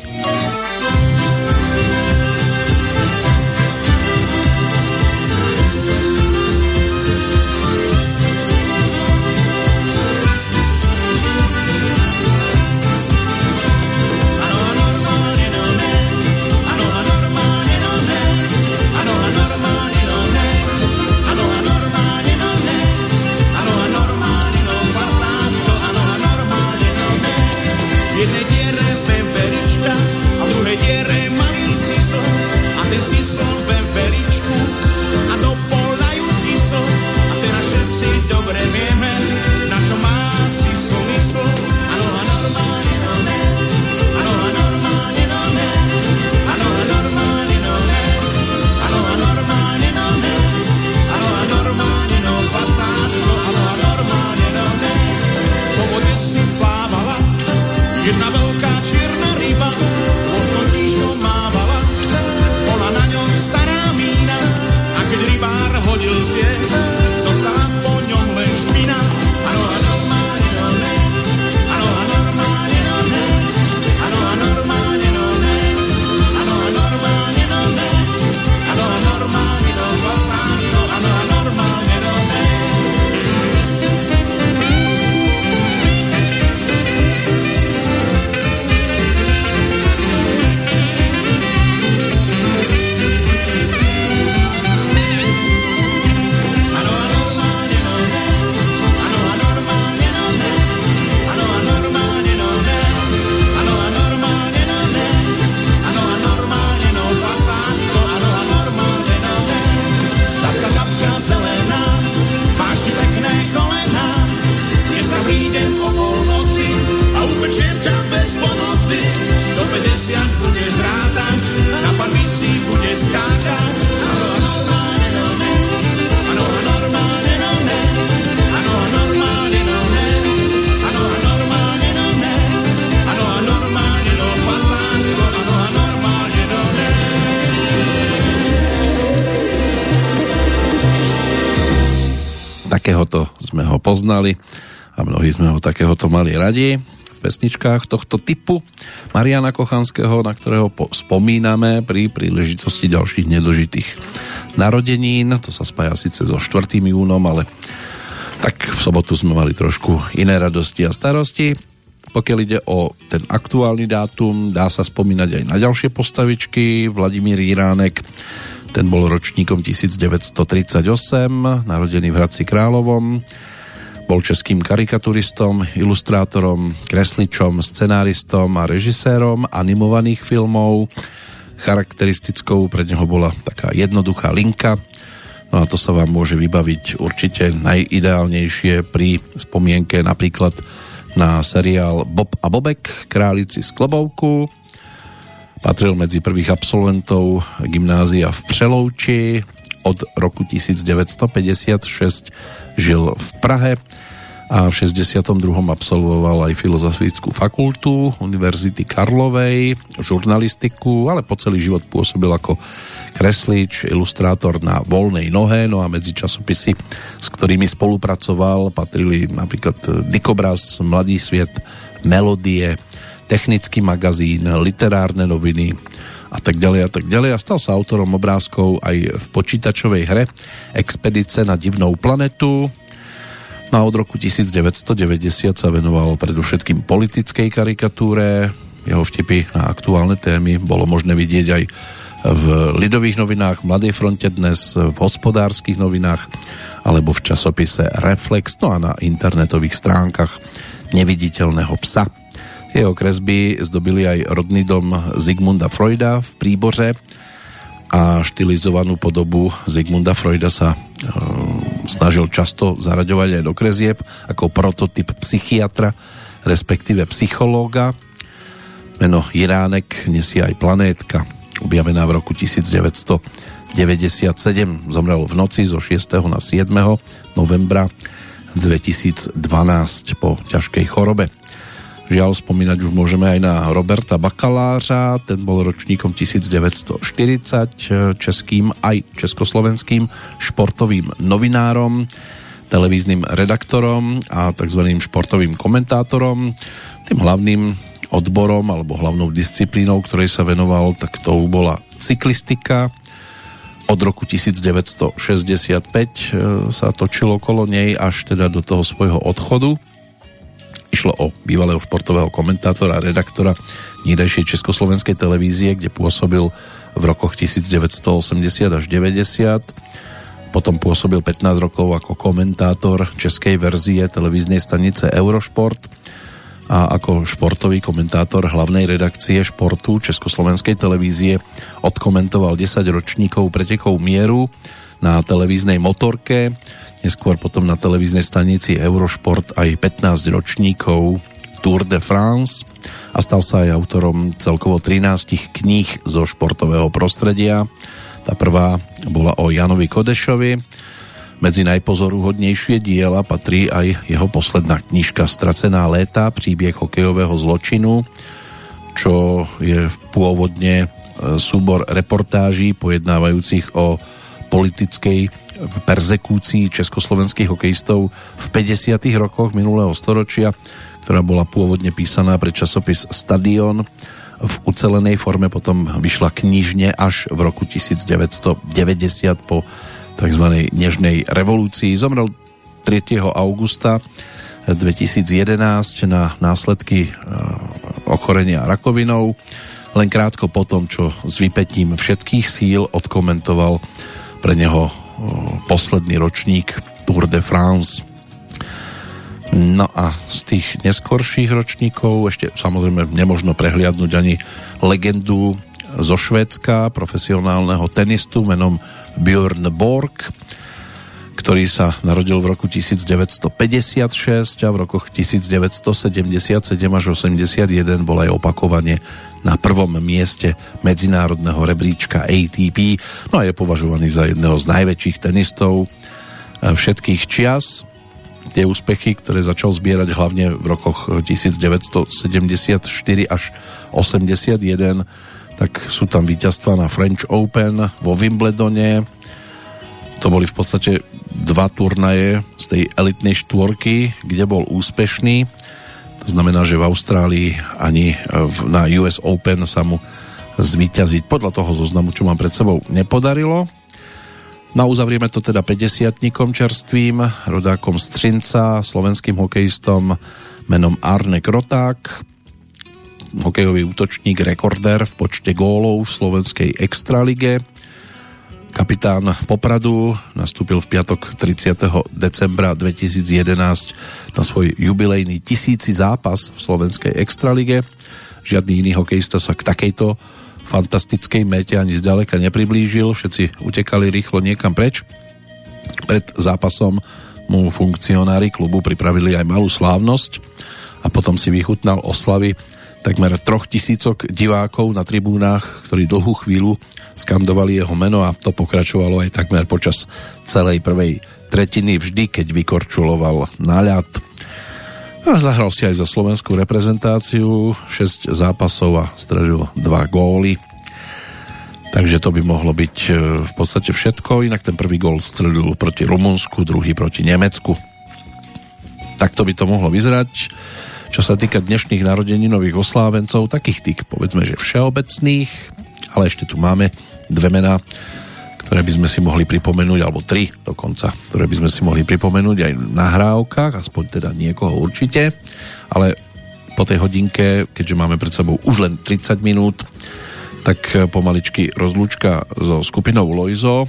Poznali a mnohí sme ho takéhoto mali radi v pesničkách tohto typu Mariana Kochanského, na ktorého spomíname pri príležitosti ďalších nedožitých narodenín. To sa spája síce so 4. júnom, ale tak v sobotu sme mali trošku iné radosti a starosti. Pokiaľ ide o ten aktuálny dátum, dá sa spomínať aj na ďalšie postavičky. Vladimír Jiránek, ten bol ročníkom 1938, narodený v Hradci Královom. Bol českým karikaturistom, ilustrátorom, kresličom, scenáristom a režisérom animovaných filmov. Charakteristickou pre neho bola taká jednoduchá linka, No a to sa vám môže vybaviť určite najideálnejšie pri spomienke napríklad na seriál Bob a Bobek, Králici z Klobouku. Patril medzi prvých absolventov gymnázia v Přelouči. Od roku 1956 žil v Prahe a v 62. absolvoval aj filozofickú fakultu Univerzity Karlovej, žurnalistiku, ale po celý život pôsobil ako kreslič, ilustrátor na voľnej nohe, no a medzi časopisy, s ktorými spolupracoval, patrili napríklad Dikobraz, Mladý sviet, Melodie, Technický magazín, literárne noviny a tak ďalej a tak ďalej a stal sa autorom obrázkov aj v počítačovej hre Expedice na divnou planetu, No a od roku 1990 sa venoval predovšetkým politickej karikatúre. Jeho vtipy na aktuálne témy bolo možné vidieť aj v Lidových novinách, v Mladej fronte dnes, v hospodárskych novinách alebo v časopise Reflex, no a na internetových stránkach Neviditeľného psa. Jeho kresby zdobili aj rodný dom Zigmunda Freuda v Príboře a štilizovanú podobu Zigmunda Freuda sa snažil často zaraďovať aj do krezieb ako prototyp psychiatra, respektíve psychológa. Meno Jiránek nesie aj planétka, objavená v roku 1997. Zomrel v noci zo 6. na 7. novembra 2012 po ťažkej chorobe. Žiaľ, spomínať už môžeme aj na Roberta Bakalářa, ten bol ročníkom 1940, českým aj československým športovým novinárom, televíznym redaktorom a tzv. športovým komentátorom. Tým hlavným odborom alebo hlavnou disciplínou, ktorej sa venoval, tak to bola cyklistika. Od roku 1965 e, sa točilo okolo nej až teda do toho svojho odchodu Išlo o bývalého športového komentátora a redaktora nídajšej československej televízie, kde pôsobil v rokoch 1980 až 90. Potom pôsobil 15 rokov ako komentátor českej verzie televíznej stanice Eurošport. A ako športový komentátor hlavnej redakcie športu Československej televízie odkomentoval 10 ročníkov pretekov mieru na televíznej motorke, neskôr potom na televíznej stanici Eurošport aj 15 ročníkov Tour de France a stal sa aj autorom celkovo 13 kníh zo športového prostredia. Tá prvá bola o Janovi Kodešovi, medzi najpozoruhodnejšie diela patrí aj jeho posledná knižka Stracená léta, príbieh hokejového zločinu, čo je pôvodne e, súbor reportáží pojednávajúcich o politickej perzekúcii československých hokejistov v 50. rokoch minulého storočia, ktorá bola pôvodne písaná pre časopis Stadion. V ucelenej forme potom vyšla knižne až v roku 1990 po tzv. nežnej revolúcii. Zomrel 3. augusta 2011 na následky e, ochorenia rakovinou. Len krátko po tom, čo s vypetím všetkých síl odkomentoval pre neho e, posledný ročník Tour de France. No a z tých neskorších ročníkov ešte samozrejme nemožno prehliadnúť ani legendu zo Švédska, profesionálneho tenistu menom Björn Borg, ktorý sa narodil v roku 1956 a v rokoch 1977 až 81 bol aj opakovane na prvom mieste medzinárodného rebríčka ATP, no a je považovaný za jedného z najväčších tenistov eh, všetkých čias. Tie úspechy, ktoré začal zbierať hlavne v rokoch 1974 až 81 tak sú tam víťazstva na French Open vo Wimbledone. To boli v podstate dva turnaje z tej elitnej štvorky, kde bol úspešný. To znamená, že v Austrálii ani na US Open sa mu zvíťaziť podľa toho zoznamu, čo mám pred sebou, nepodarilo. No uzavrieme to teda 50 čerstvým, rodákom Střinca, slovenským hokejistom menom Arne Kroták, hokejový útočník, rekordér v počte gólov v slovenskej extralige. Kapitán Popradu nastúpil v piatok 30. decembra 2011 na svoj jubilejný tisíci zápas v slovenskej extralige. Žiadny iný hokejista sa k takejto fantastickej mete ani zďaleka nepriblížil. Všetci utekali rýchlo niekam preč. Pred zápasom mu funkcionári klubu pripravili aj malú slávnosť a potom si vychutnal oslavy takmer troch tisícok divákov na tribúnach, ktorí dlhú chvíľu skandovali jeho meno a to pokračovalo aj takmer počas celej prvej tretiny vždy, keď vykorčuloval na ľad. A zahral si aj za slovenskú reprezentáciu 6 zápasov a stredil 2 góly. Takže to by mohlo byť e, v podstate všetko. Inak ten prvý gól stredil proti Rumunsku, druhý proti Nemecku. Takto by to mohlo vyzerať. Čo sa týka dnešných nových oslávencov, takých tých povedzme, že všeobecných, ale ešte tu máme dve mená, ktoré by sme si mohli pripomenúť, alebo tri dokonca, ktoré by sme si mohli pripomenúť aj na hrávkach, aspoň teda niekoho určite, ale po tej hodinke, keďže máme pred sebou už len 30 minút, tak pomaličky rozlúčka so skupinou Loizo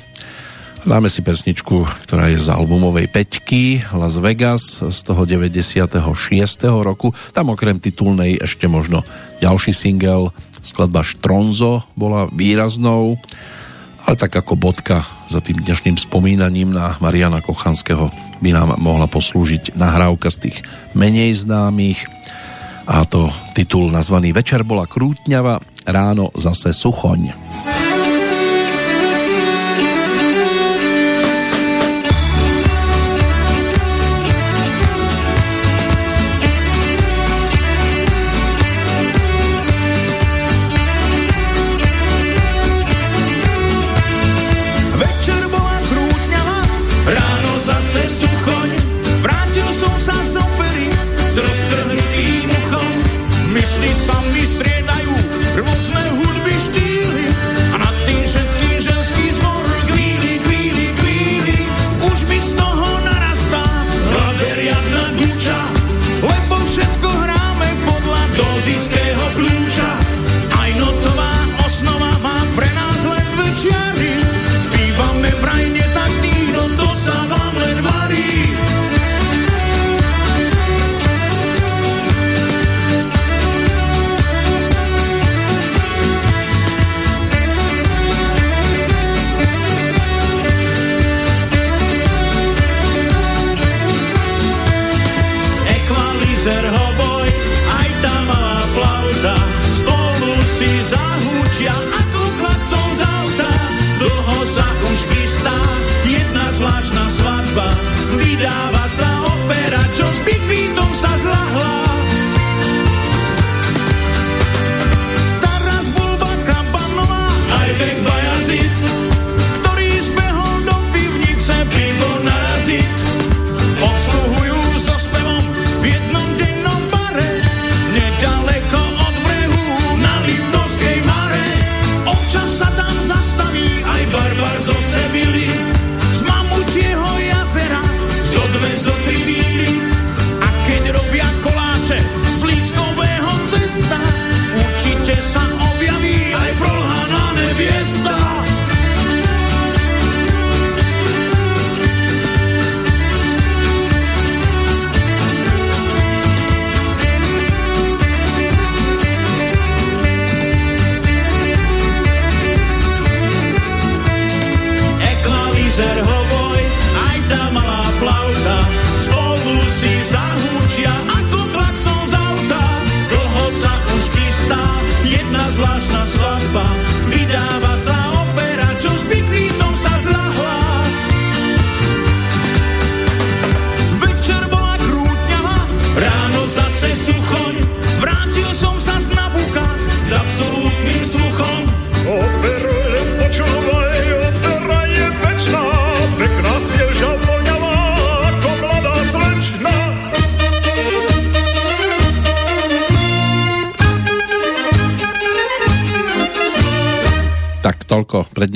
Dáme si pesničku, ktorá je z albumovej peťky Las Vegas z toho 96. roku. Tam okrem titulnej ešte možno ďalší single, skladba Štronzo bola výraznou, ale tak ako bodka za tým dnešným spomínaním na Mariana Kochanského by nám mohla poslúžiť nahrávka z tých menej známych a to titul nazvaný Večer bola krútňava, ráno zase suchoň. Sa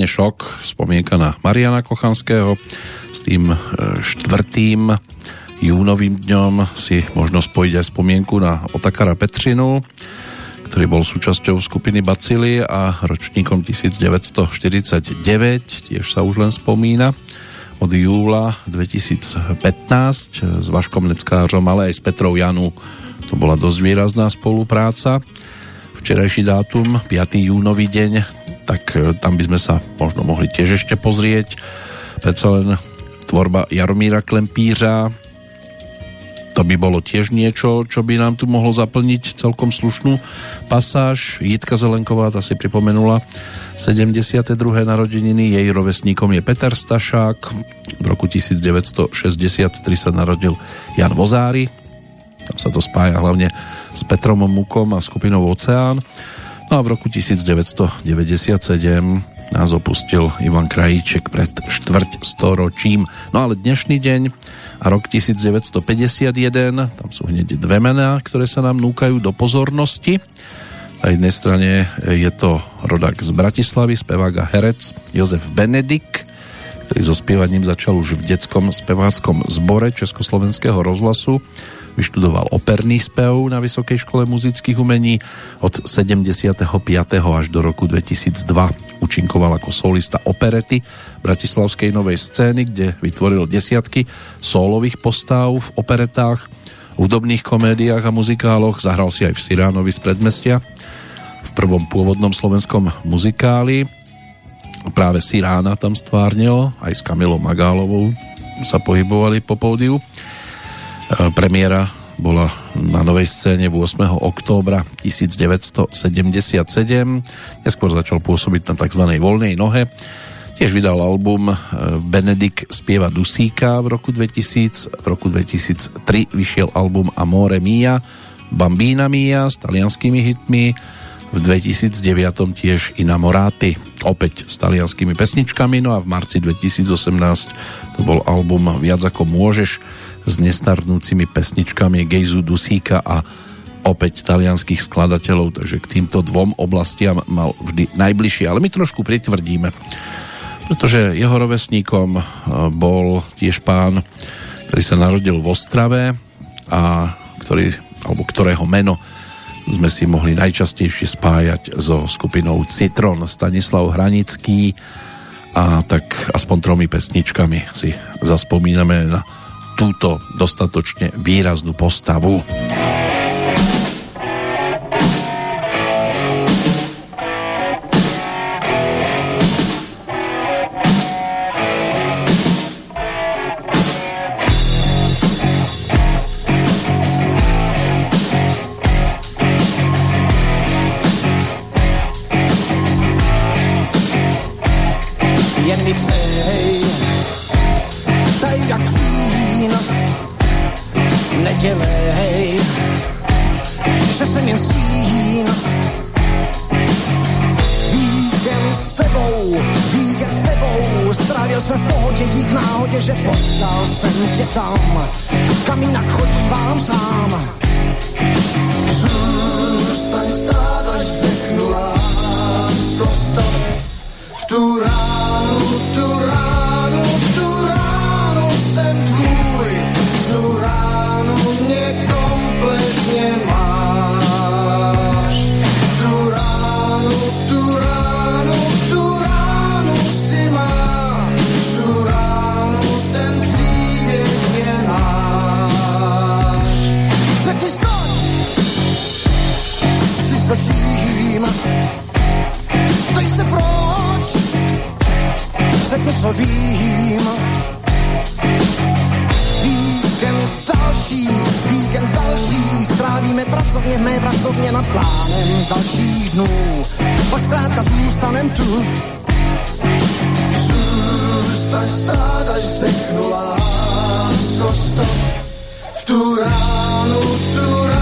prednešok, spomienka na Mariana Kochanského s tým e, štvrtým júnovým dňom si možno spojiť aj spomienku na Otakara Petřinu, ktorý bol súčasťou skupiny Bacily a ročníkom 1949, tiež sa už len spomína od júla 2015 s Vaškom Neckářom, ale aj s Petrou Janu. To bola dosť výrazná spolupráca. Včerajší dátum, 5. júnový deň, tak e, tam by sme sa možno mohli tiež ešte pozrieť. Predsa len tvorba Jaromíra Klempířa, to by bolo tiež niečo, čo by nám tu mohlo zaplniť celkom slušnú pasáž. Jitka Zelenková, tá si pripomenula 72. narodeniny, jej rovesníkom je Peter Stašák, v roku 1963 sa narodil Jan Vozári, tam sa to spája hlavne s Petrom Mukom a skupinou Oceán. No a v roku 1997 nás opustil Ivan Krajíček pred štvrť storočím. No ale dnešný deň a rok 1951, tam sú hneď dve mená, ktoré sa nám núkajú do pozornosti. Na jednej strane je to rodak z Bratislavy, spevák a herec Jozef Benedik, ktorý so spievaním začal už v detskom speváckom zbore Československého rozhlasu vyštudoval operný spev na Vysokej škole muzických umení. Od 75. až do roku 2002 účinkoval ako solista operety Bratislavskej novej scény, kde vytvoril desiatky sólových postáv v operetách, hudobných komédiách a muzikáloch. Zahral si aj v Siránovi z predmestia v prvom pôvodnom slovenskom muzikáli. Práve Sirána tam stvárnil, aj s Kamilou Magálovou sa pohybovali po pódiu. E, premiéra bola na novej scéne 8. októbra 1977. Neskôr začal pôsobiť na tzv. voľnej nohe. Tiež vydal album e, Benedik spieva Dusíka v roku 2000. V roku 2003 vyšiel album Amore Mia, Bambina Mia s talianskými hitmi. V 2009 tiež Inamoráty, opäť s talianskými pesničkami. No a v marci 2018 to bol album Viac ako môžeš s nestarnúcimi pesničkami Gejzu Dusíka a opäť talianských skladateľov, takže k týmto dvom oblastiam mal vždy najbližšie, ale my trošku pritvrdíme, pretože jeho rovesníkom e, bol tiež pán, ktorý sa narodil v Ostrave a ktorý, alebo ktorého meno sme si mohli najčastejšie spájať so skupinou Citron. Stanislav Hranický a tak aspoň tromi pesničkami si zaspomíname na túto dostatočne výraznú postavu. Až řeknu lásko stop. V tu ránu, v tu ránu,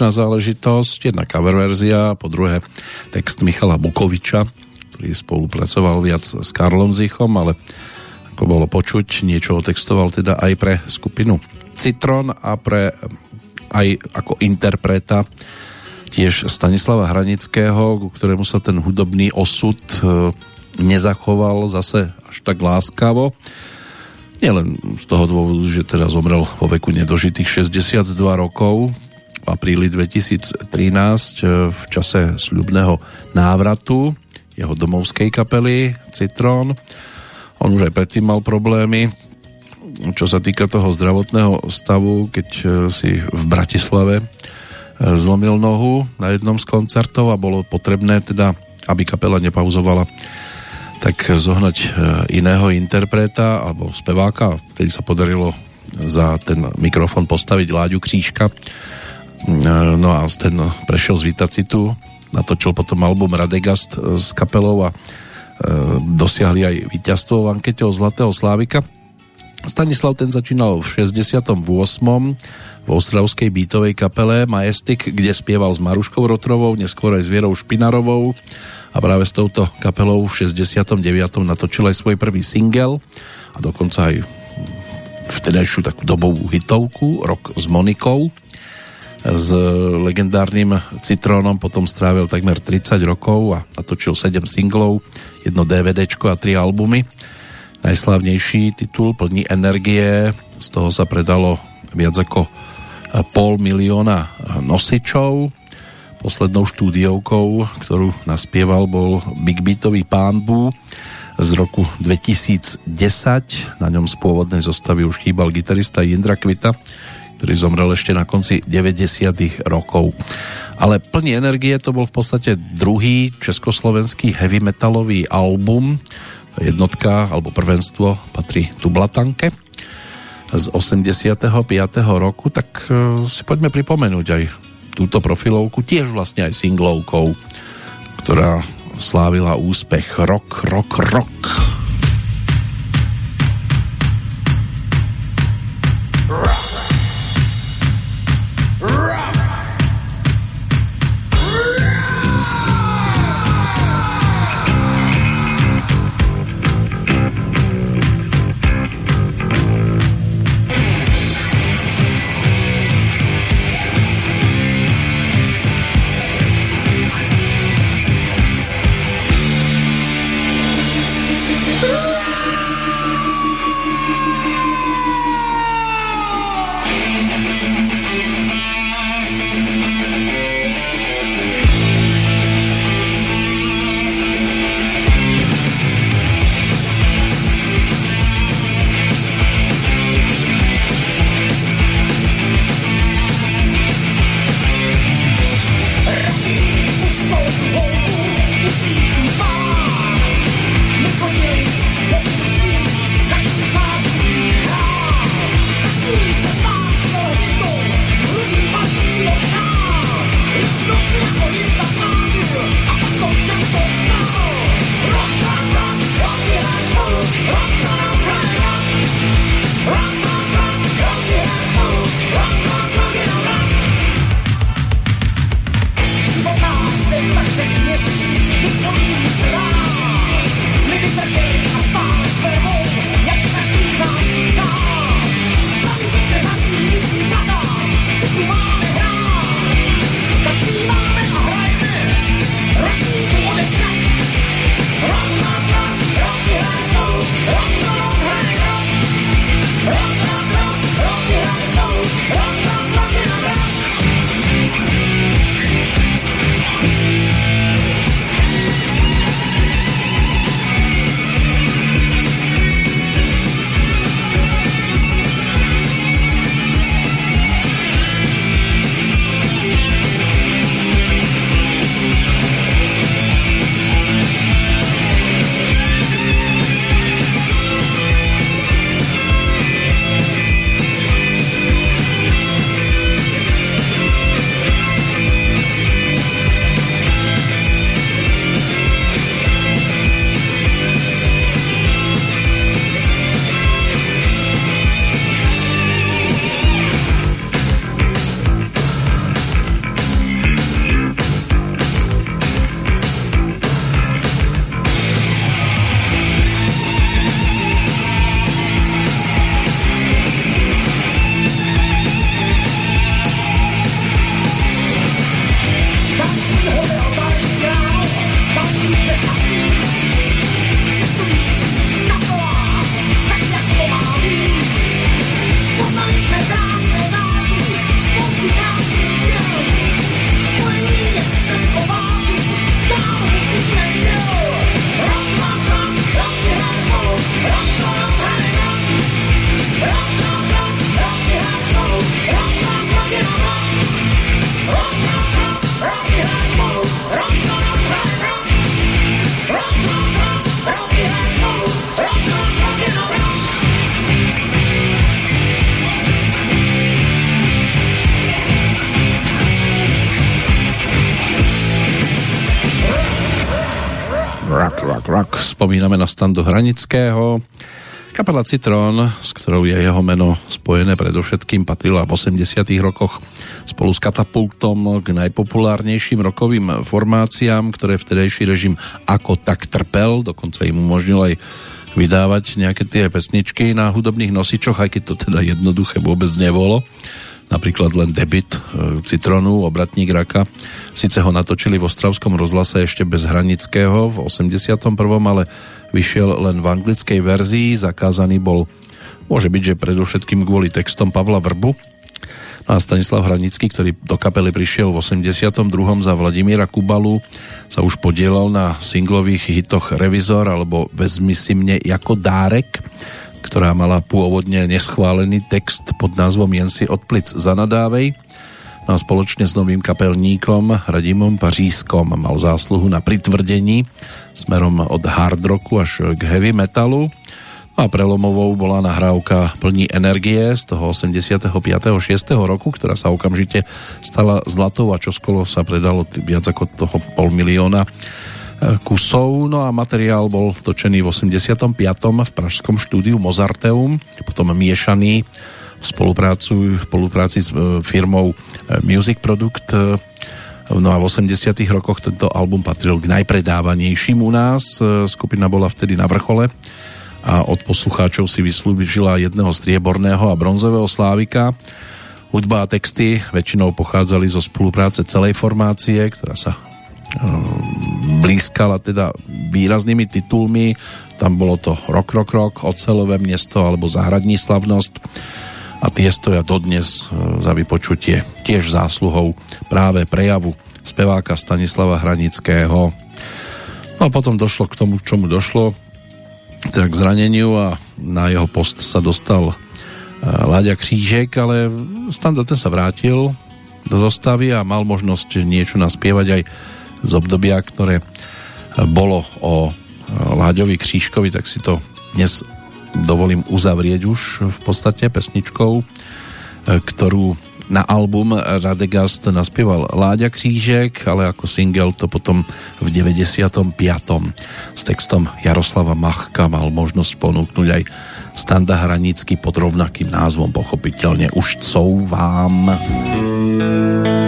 netradičná záležitosť. Jedna cover verzia, po druhé text Michala Bukoviča, ktorý spolupracoval viac s Karlom Zichom, ale ako bolo počuť, niečo otextoval teda aj pre skupinu Citron a pre aj ako interpreta tiež Stanislava Hranického, ku ktorému sa ten hudobný osud e, nezachoval zase až tak láskavo. Nielen z toho dôvodu, že teda zomrel vo veku nedožitých 62 rokov v apríli 2013 e, v čase sľubného návratu jeho domovskej kapely Citron. On už aj predtým mal problémy, čo sa týka toho zdravotného stavu, keď e, si v Bratislave e, zlomil nohu na jednom z koncertov a bolo potrebné teda, aby kapela nepauzovala tak zohnať iného interpreta alebo speváka. Vtedy sa podarilo za ten mikrofon postaviť Láďu Křížka. No a ten prešiel z Vitacitu, natočil potom album Radegast s kapelou a dosiahli aj víťazstvo v ankete o Zlatého Slávika. Stanislav ten začínal v 68. v ostravskej beatovej kapele Majestic, kde spieval s Maruškou Rotrovou, neskôr aj s Vierou Špinarovou a práve s touto kapelou v 69. natočil aj svoj prvý single a dokonca aj vtedajšiu takú dobovú hitovku Rok s Monikou s legendárnym Citrónom potom strávil takmer 30 rokov a natočil 7 singlov, jedno DVDčko a 3 albumy. Najslavnejší titul Plní energie, z toho sa predalo viac ako pol milióna nosičov. Poslednou štúdiovkou, ktorú naspieval, bol Big Beatový pán Bú z roku 2010. Na ňom z pôvodnej zostavy už chýbal gitarista Jindra Kvita, ktorý zomrel ešte na konci 90. rokov. Ale plný energie to bol v podstate druhý československý heavy metalový album. Jednotka alebo prvenstvo patrí Tublatanke z 85. roku, tak e, si poďme pripomenúť aj túto profilovku, tiež vlastne aj singlovkou, ktorá slávila úspech Rock, Rock. rok spomíname na standu Hranického. Kapela Citrón, s ktorou je jeho meno spojené predovšetkým, patrila v 80 rokoch spolu s Katapultom k najpopulárnejším rokovým formáciám, ktoré vtedejší režim ako tak trpel, dokonca im umožnil aj vydávať nejaké tie pesničky na hudobných nosičoch, aj keď to teda jednoduché vôbec nebolo napríklad len debit e, Citronu, obratník Raka. Sice ho natočili v Ostravskom rozhlase ešte bez Hranického v 81., ale vyšiel len v anglickej verzii, zakázaný bol môže byť, že predovšetkým kvôli textom Pavla Vrbu. No a Stanislav Hranický, ktorý do kapely prišiel v 82. za Vladimíra Kubalu, sa už podielal na singlových hitoch Revizor alebo Vezmi si mne ako dárek ktorá mala pôvodne neschválený text pod názvom Jen si od plic zanadávej. No a spoločne s novým kapelníkom Radimom Pařískom mal zásluhu na pritvrdení smerom od hard rocku až k heavy metalu. No a prelomovou bola nahrávka Plní energie z toho 85. 6. roku, ktorá sa okamžite stala zlatou a čoskolo sa predalo viac ako toho pol milióna kusov, no a materiál bol točený v 85. v pražskom štúdiu Mozarteum, potom miešaný v, spoluprácu, v spolupráci s e, firmou e, Music Product. No a v 80 rokoch tento album patril k najpredávanejším u nás. E, skupina bola vtedy na vrchole a od poslucháčov si vyslúžila jedného strieborného a bronzového slávika. Hudba a texty väčšinou pochádzali zo spolupráce celej formácie, ktorá sa blízkala teda výraznými titulmi. Tam bolo to Rok, Rok, Rok, Ocelové miesto alebo Zahradní slavnosť a tie stoja dodnes e, za vypočutie tiež zásluhou práve prejavu speváka Stanislava Hranického. No a potom došlo k tomu, čomu došlo, teda k zraneniu a na jeho post sa dostal e, Láďa Křížek, ale Standa ten sa vrátil do zostavy a mal možnosť niečo naspievať aj z obdobia, ktoré bolo o Láďovi Křížkovi, tak si to dnes dovolím uzavrieť už v podstate pesničkou, ktorú na album Radegast naspieval Láďa Křížek, ale ako single to potom v 95. s textom Jaroslava Machka mal možnosť ponúknuť aj Standa Hranický pod rovnakým názvom pochopiteľne Už couvám. vám. Já,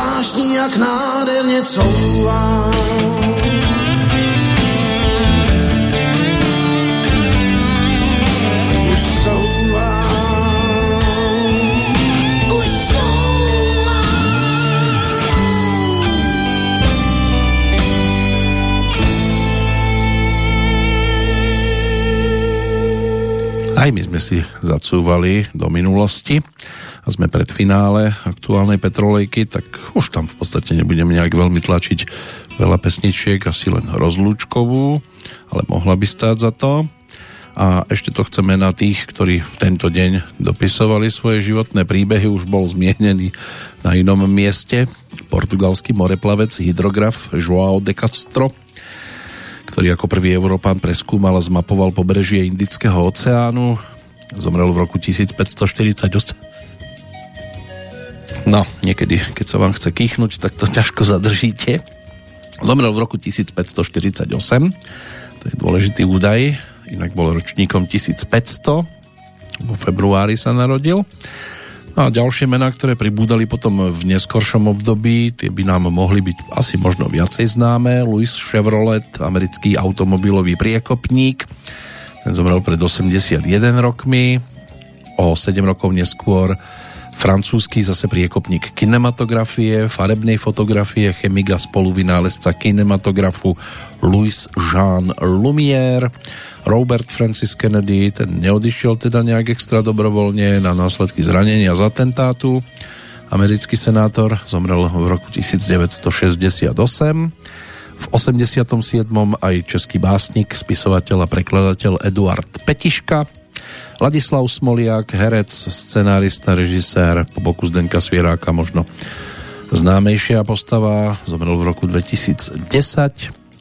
básní, jak nádherně couvá. Couvá. Aj my sme si zacúvali do minulosti sme pred finále aktuálnej Petrolejky, tak už tam v podstate nebudem nejak veľmi tlačiť veľa pesničiek, asi len rozlúčkovú, ale mohla by stáť za to. A ešte to chceme na tých, ktorí v tento deň dopisovali svoje životné príbehy, už bol zmienený na inom mieste portugalský moreplavec, hydrograf João de Castro, ktorý ako prvý Európán preskúmal a zmapoval pobrežie Indického oceánu. Zomrel v roku 1548. No, niekedy, keď sa vám chce kýchnuť, tak to ťažko zadržíte. Zomrel v roku 1548. To je dôležitý údaj. Inak bol ročníkom 1500. Vo februári sa narodil. No a ďalšie mená, ktoré pribúdali potom v neskoršom období, tie by nám mohli byť asi možno viacej známe. Louis Chevrolet, americký automobilový priekopník. Ten zomrel pred 81 rokmi. O 7 rokov neskôr francúzsky zase priekopník kinematografie, farebnej fotografie, chemika spoluvynálezca kinematografu Louis Jean Lumière. Robert Francis Kennedy, ten neodišiel teda nejak extra dobrovoľne na následky zranenia z atentátu. Americký senátor zomrel v roku 1968. V 87. aj český básnik, spisovateľ a prekladateľ Eduard Petiška. Ladislav Smoliak, herec, scenárista, režisér, po boku Zdenka Svieráka možno známejšia postava, zomrel v roku 2010.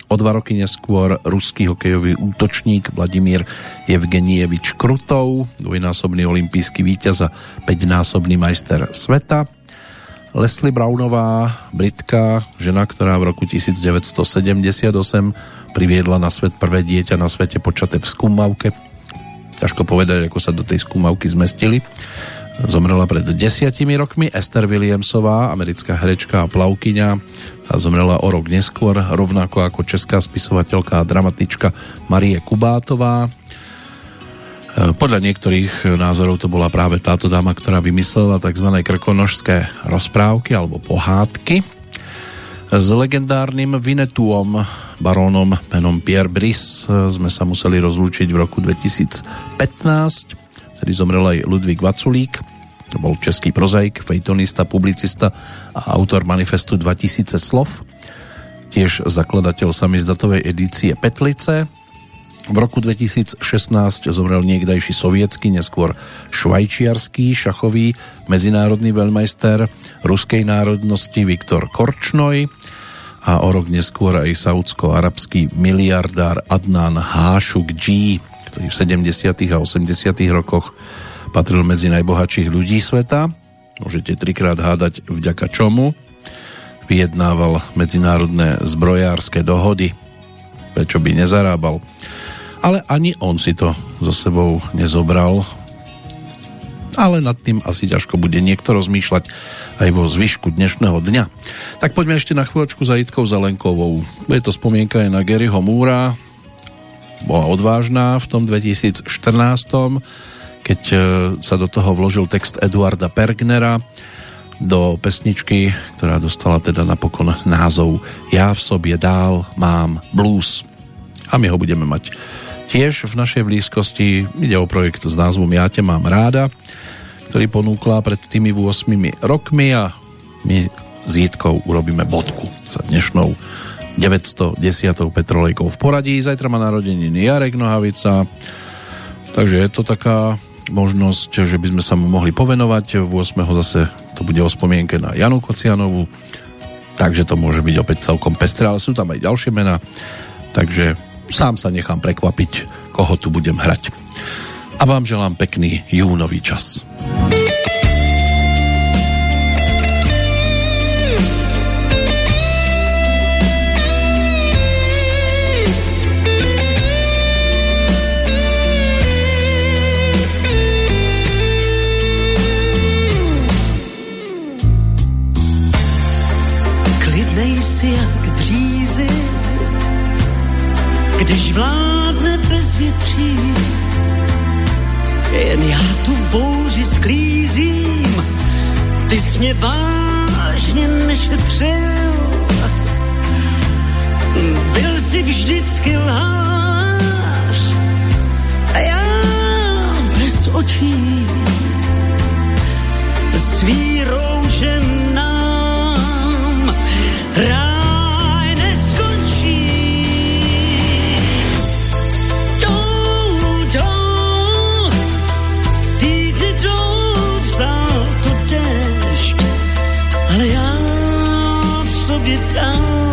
O dva roky neskôr ruský hokejový útočník Vladimír Evgenievič Krutov, dvojnásobný olimpijský víťaz a 5-násobný majster sveta. Leslie Brownová, britka, žena, ktorá v roku 1978 priviedla na svet prvé dieťa na svete počaté v skúmavke. Ťažko povedať, ako sa do tej skúmavky zmestili. Zomrela pred desiatimi rokmi Esther Williamsová, americká herečka a plavkyňa, a zomrela o rok neskôr, rovnako ako česká spisovateľka a dramatička Marie Kubátová. E, podľa niektorých názorov to bola práve táto dáma, ktorá vymyslela tzv. krkonožské rozprávky alebo pohádky. S legendárnym Vinetuom, barónom menom Pierre Brice sme sa museli rozlúčiť v roku 2015, ktorý zomrel aj Ludvík Vaculík, to bol český prozaik, fejtonista, publicista a autor manifestu 2000 slov. Tiež zakladateľ samizdatovej edície Petlice. V roku 2016 zomrel niekdajší sovietský, neskôr švajčiarský šachový medzinárodný veľmajster ruskej národnosti Viktor Korčnoj a o rok neskôr aj saudsko-arabský miliardár Adnan Hášuk G, ktorý v 70. a 80. rokoch patril medzi najbohatších ľudí sveta. Môžete trikrát hádať vďaka čomu. Vyjednával medzinárodné zbrojárske dohody. Prečo by nezarábal? Ale ani on si to so sebou nezobral. Ale nad tým asi ťažko bude niekto rozmýšľať aj vo zvyšku dnešného dňa. Tak poďme ešte na chvíľočku za Jitkou Zelenkovou. Je to spomienka aj na Garyho Múra. Bola odvážna v tom 2014 keď e, sa do toho vložil text Eduarda Pergnera do pesničky, ktorá dostala teda napokon názov Ja v sobě dál mám blues. A my ho budeme mať tiež v našej blízkosti. Ide o projekt s názvom Ja te mám ráda, ktorý ponúkla pred tými 8 rokmi a my s Jitkou urobíme bodku za dnešnou 910. petrolejkou v poradí. Zajtra má narodeniny Jarek Nohavica, takže je to taká možnosť, že by sme sa mu mohli povenovať. V 8. zase to bude o spomienke na Janu Kocianovu, takže to môže byť opäť celkom pestré, ale sú tam aj ďalšie mená, takže sám sa nechám prekvapiť, koho tu budem hrať. A vám želám pekný júnový čas. když vládne bezvětří. Jen já tu bouři sklízím, ty jsi mě vážně nešetřil. Byl si vždycky lhář a já bez očí svý roužen it down.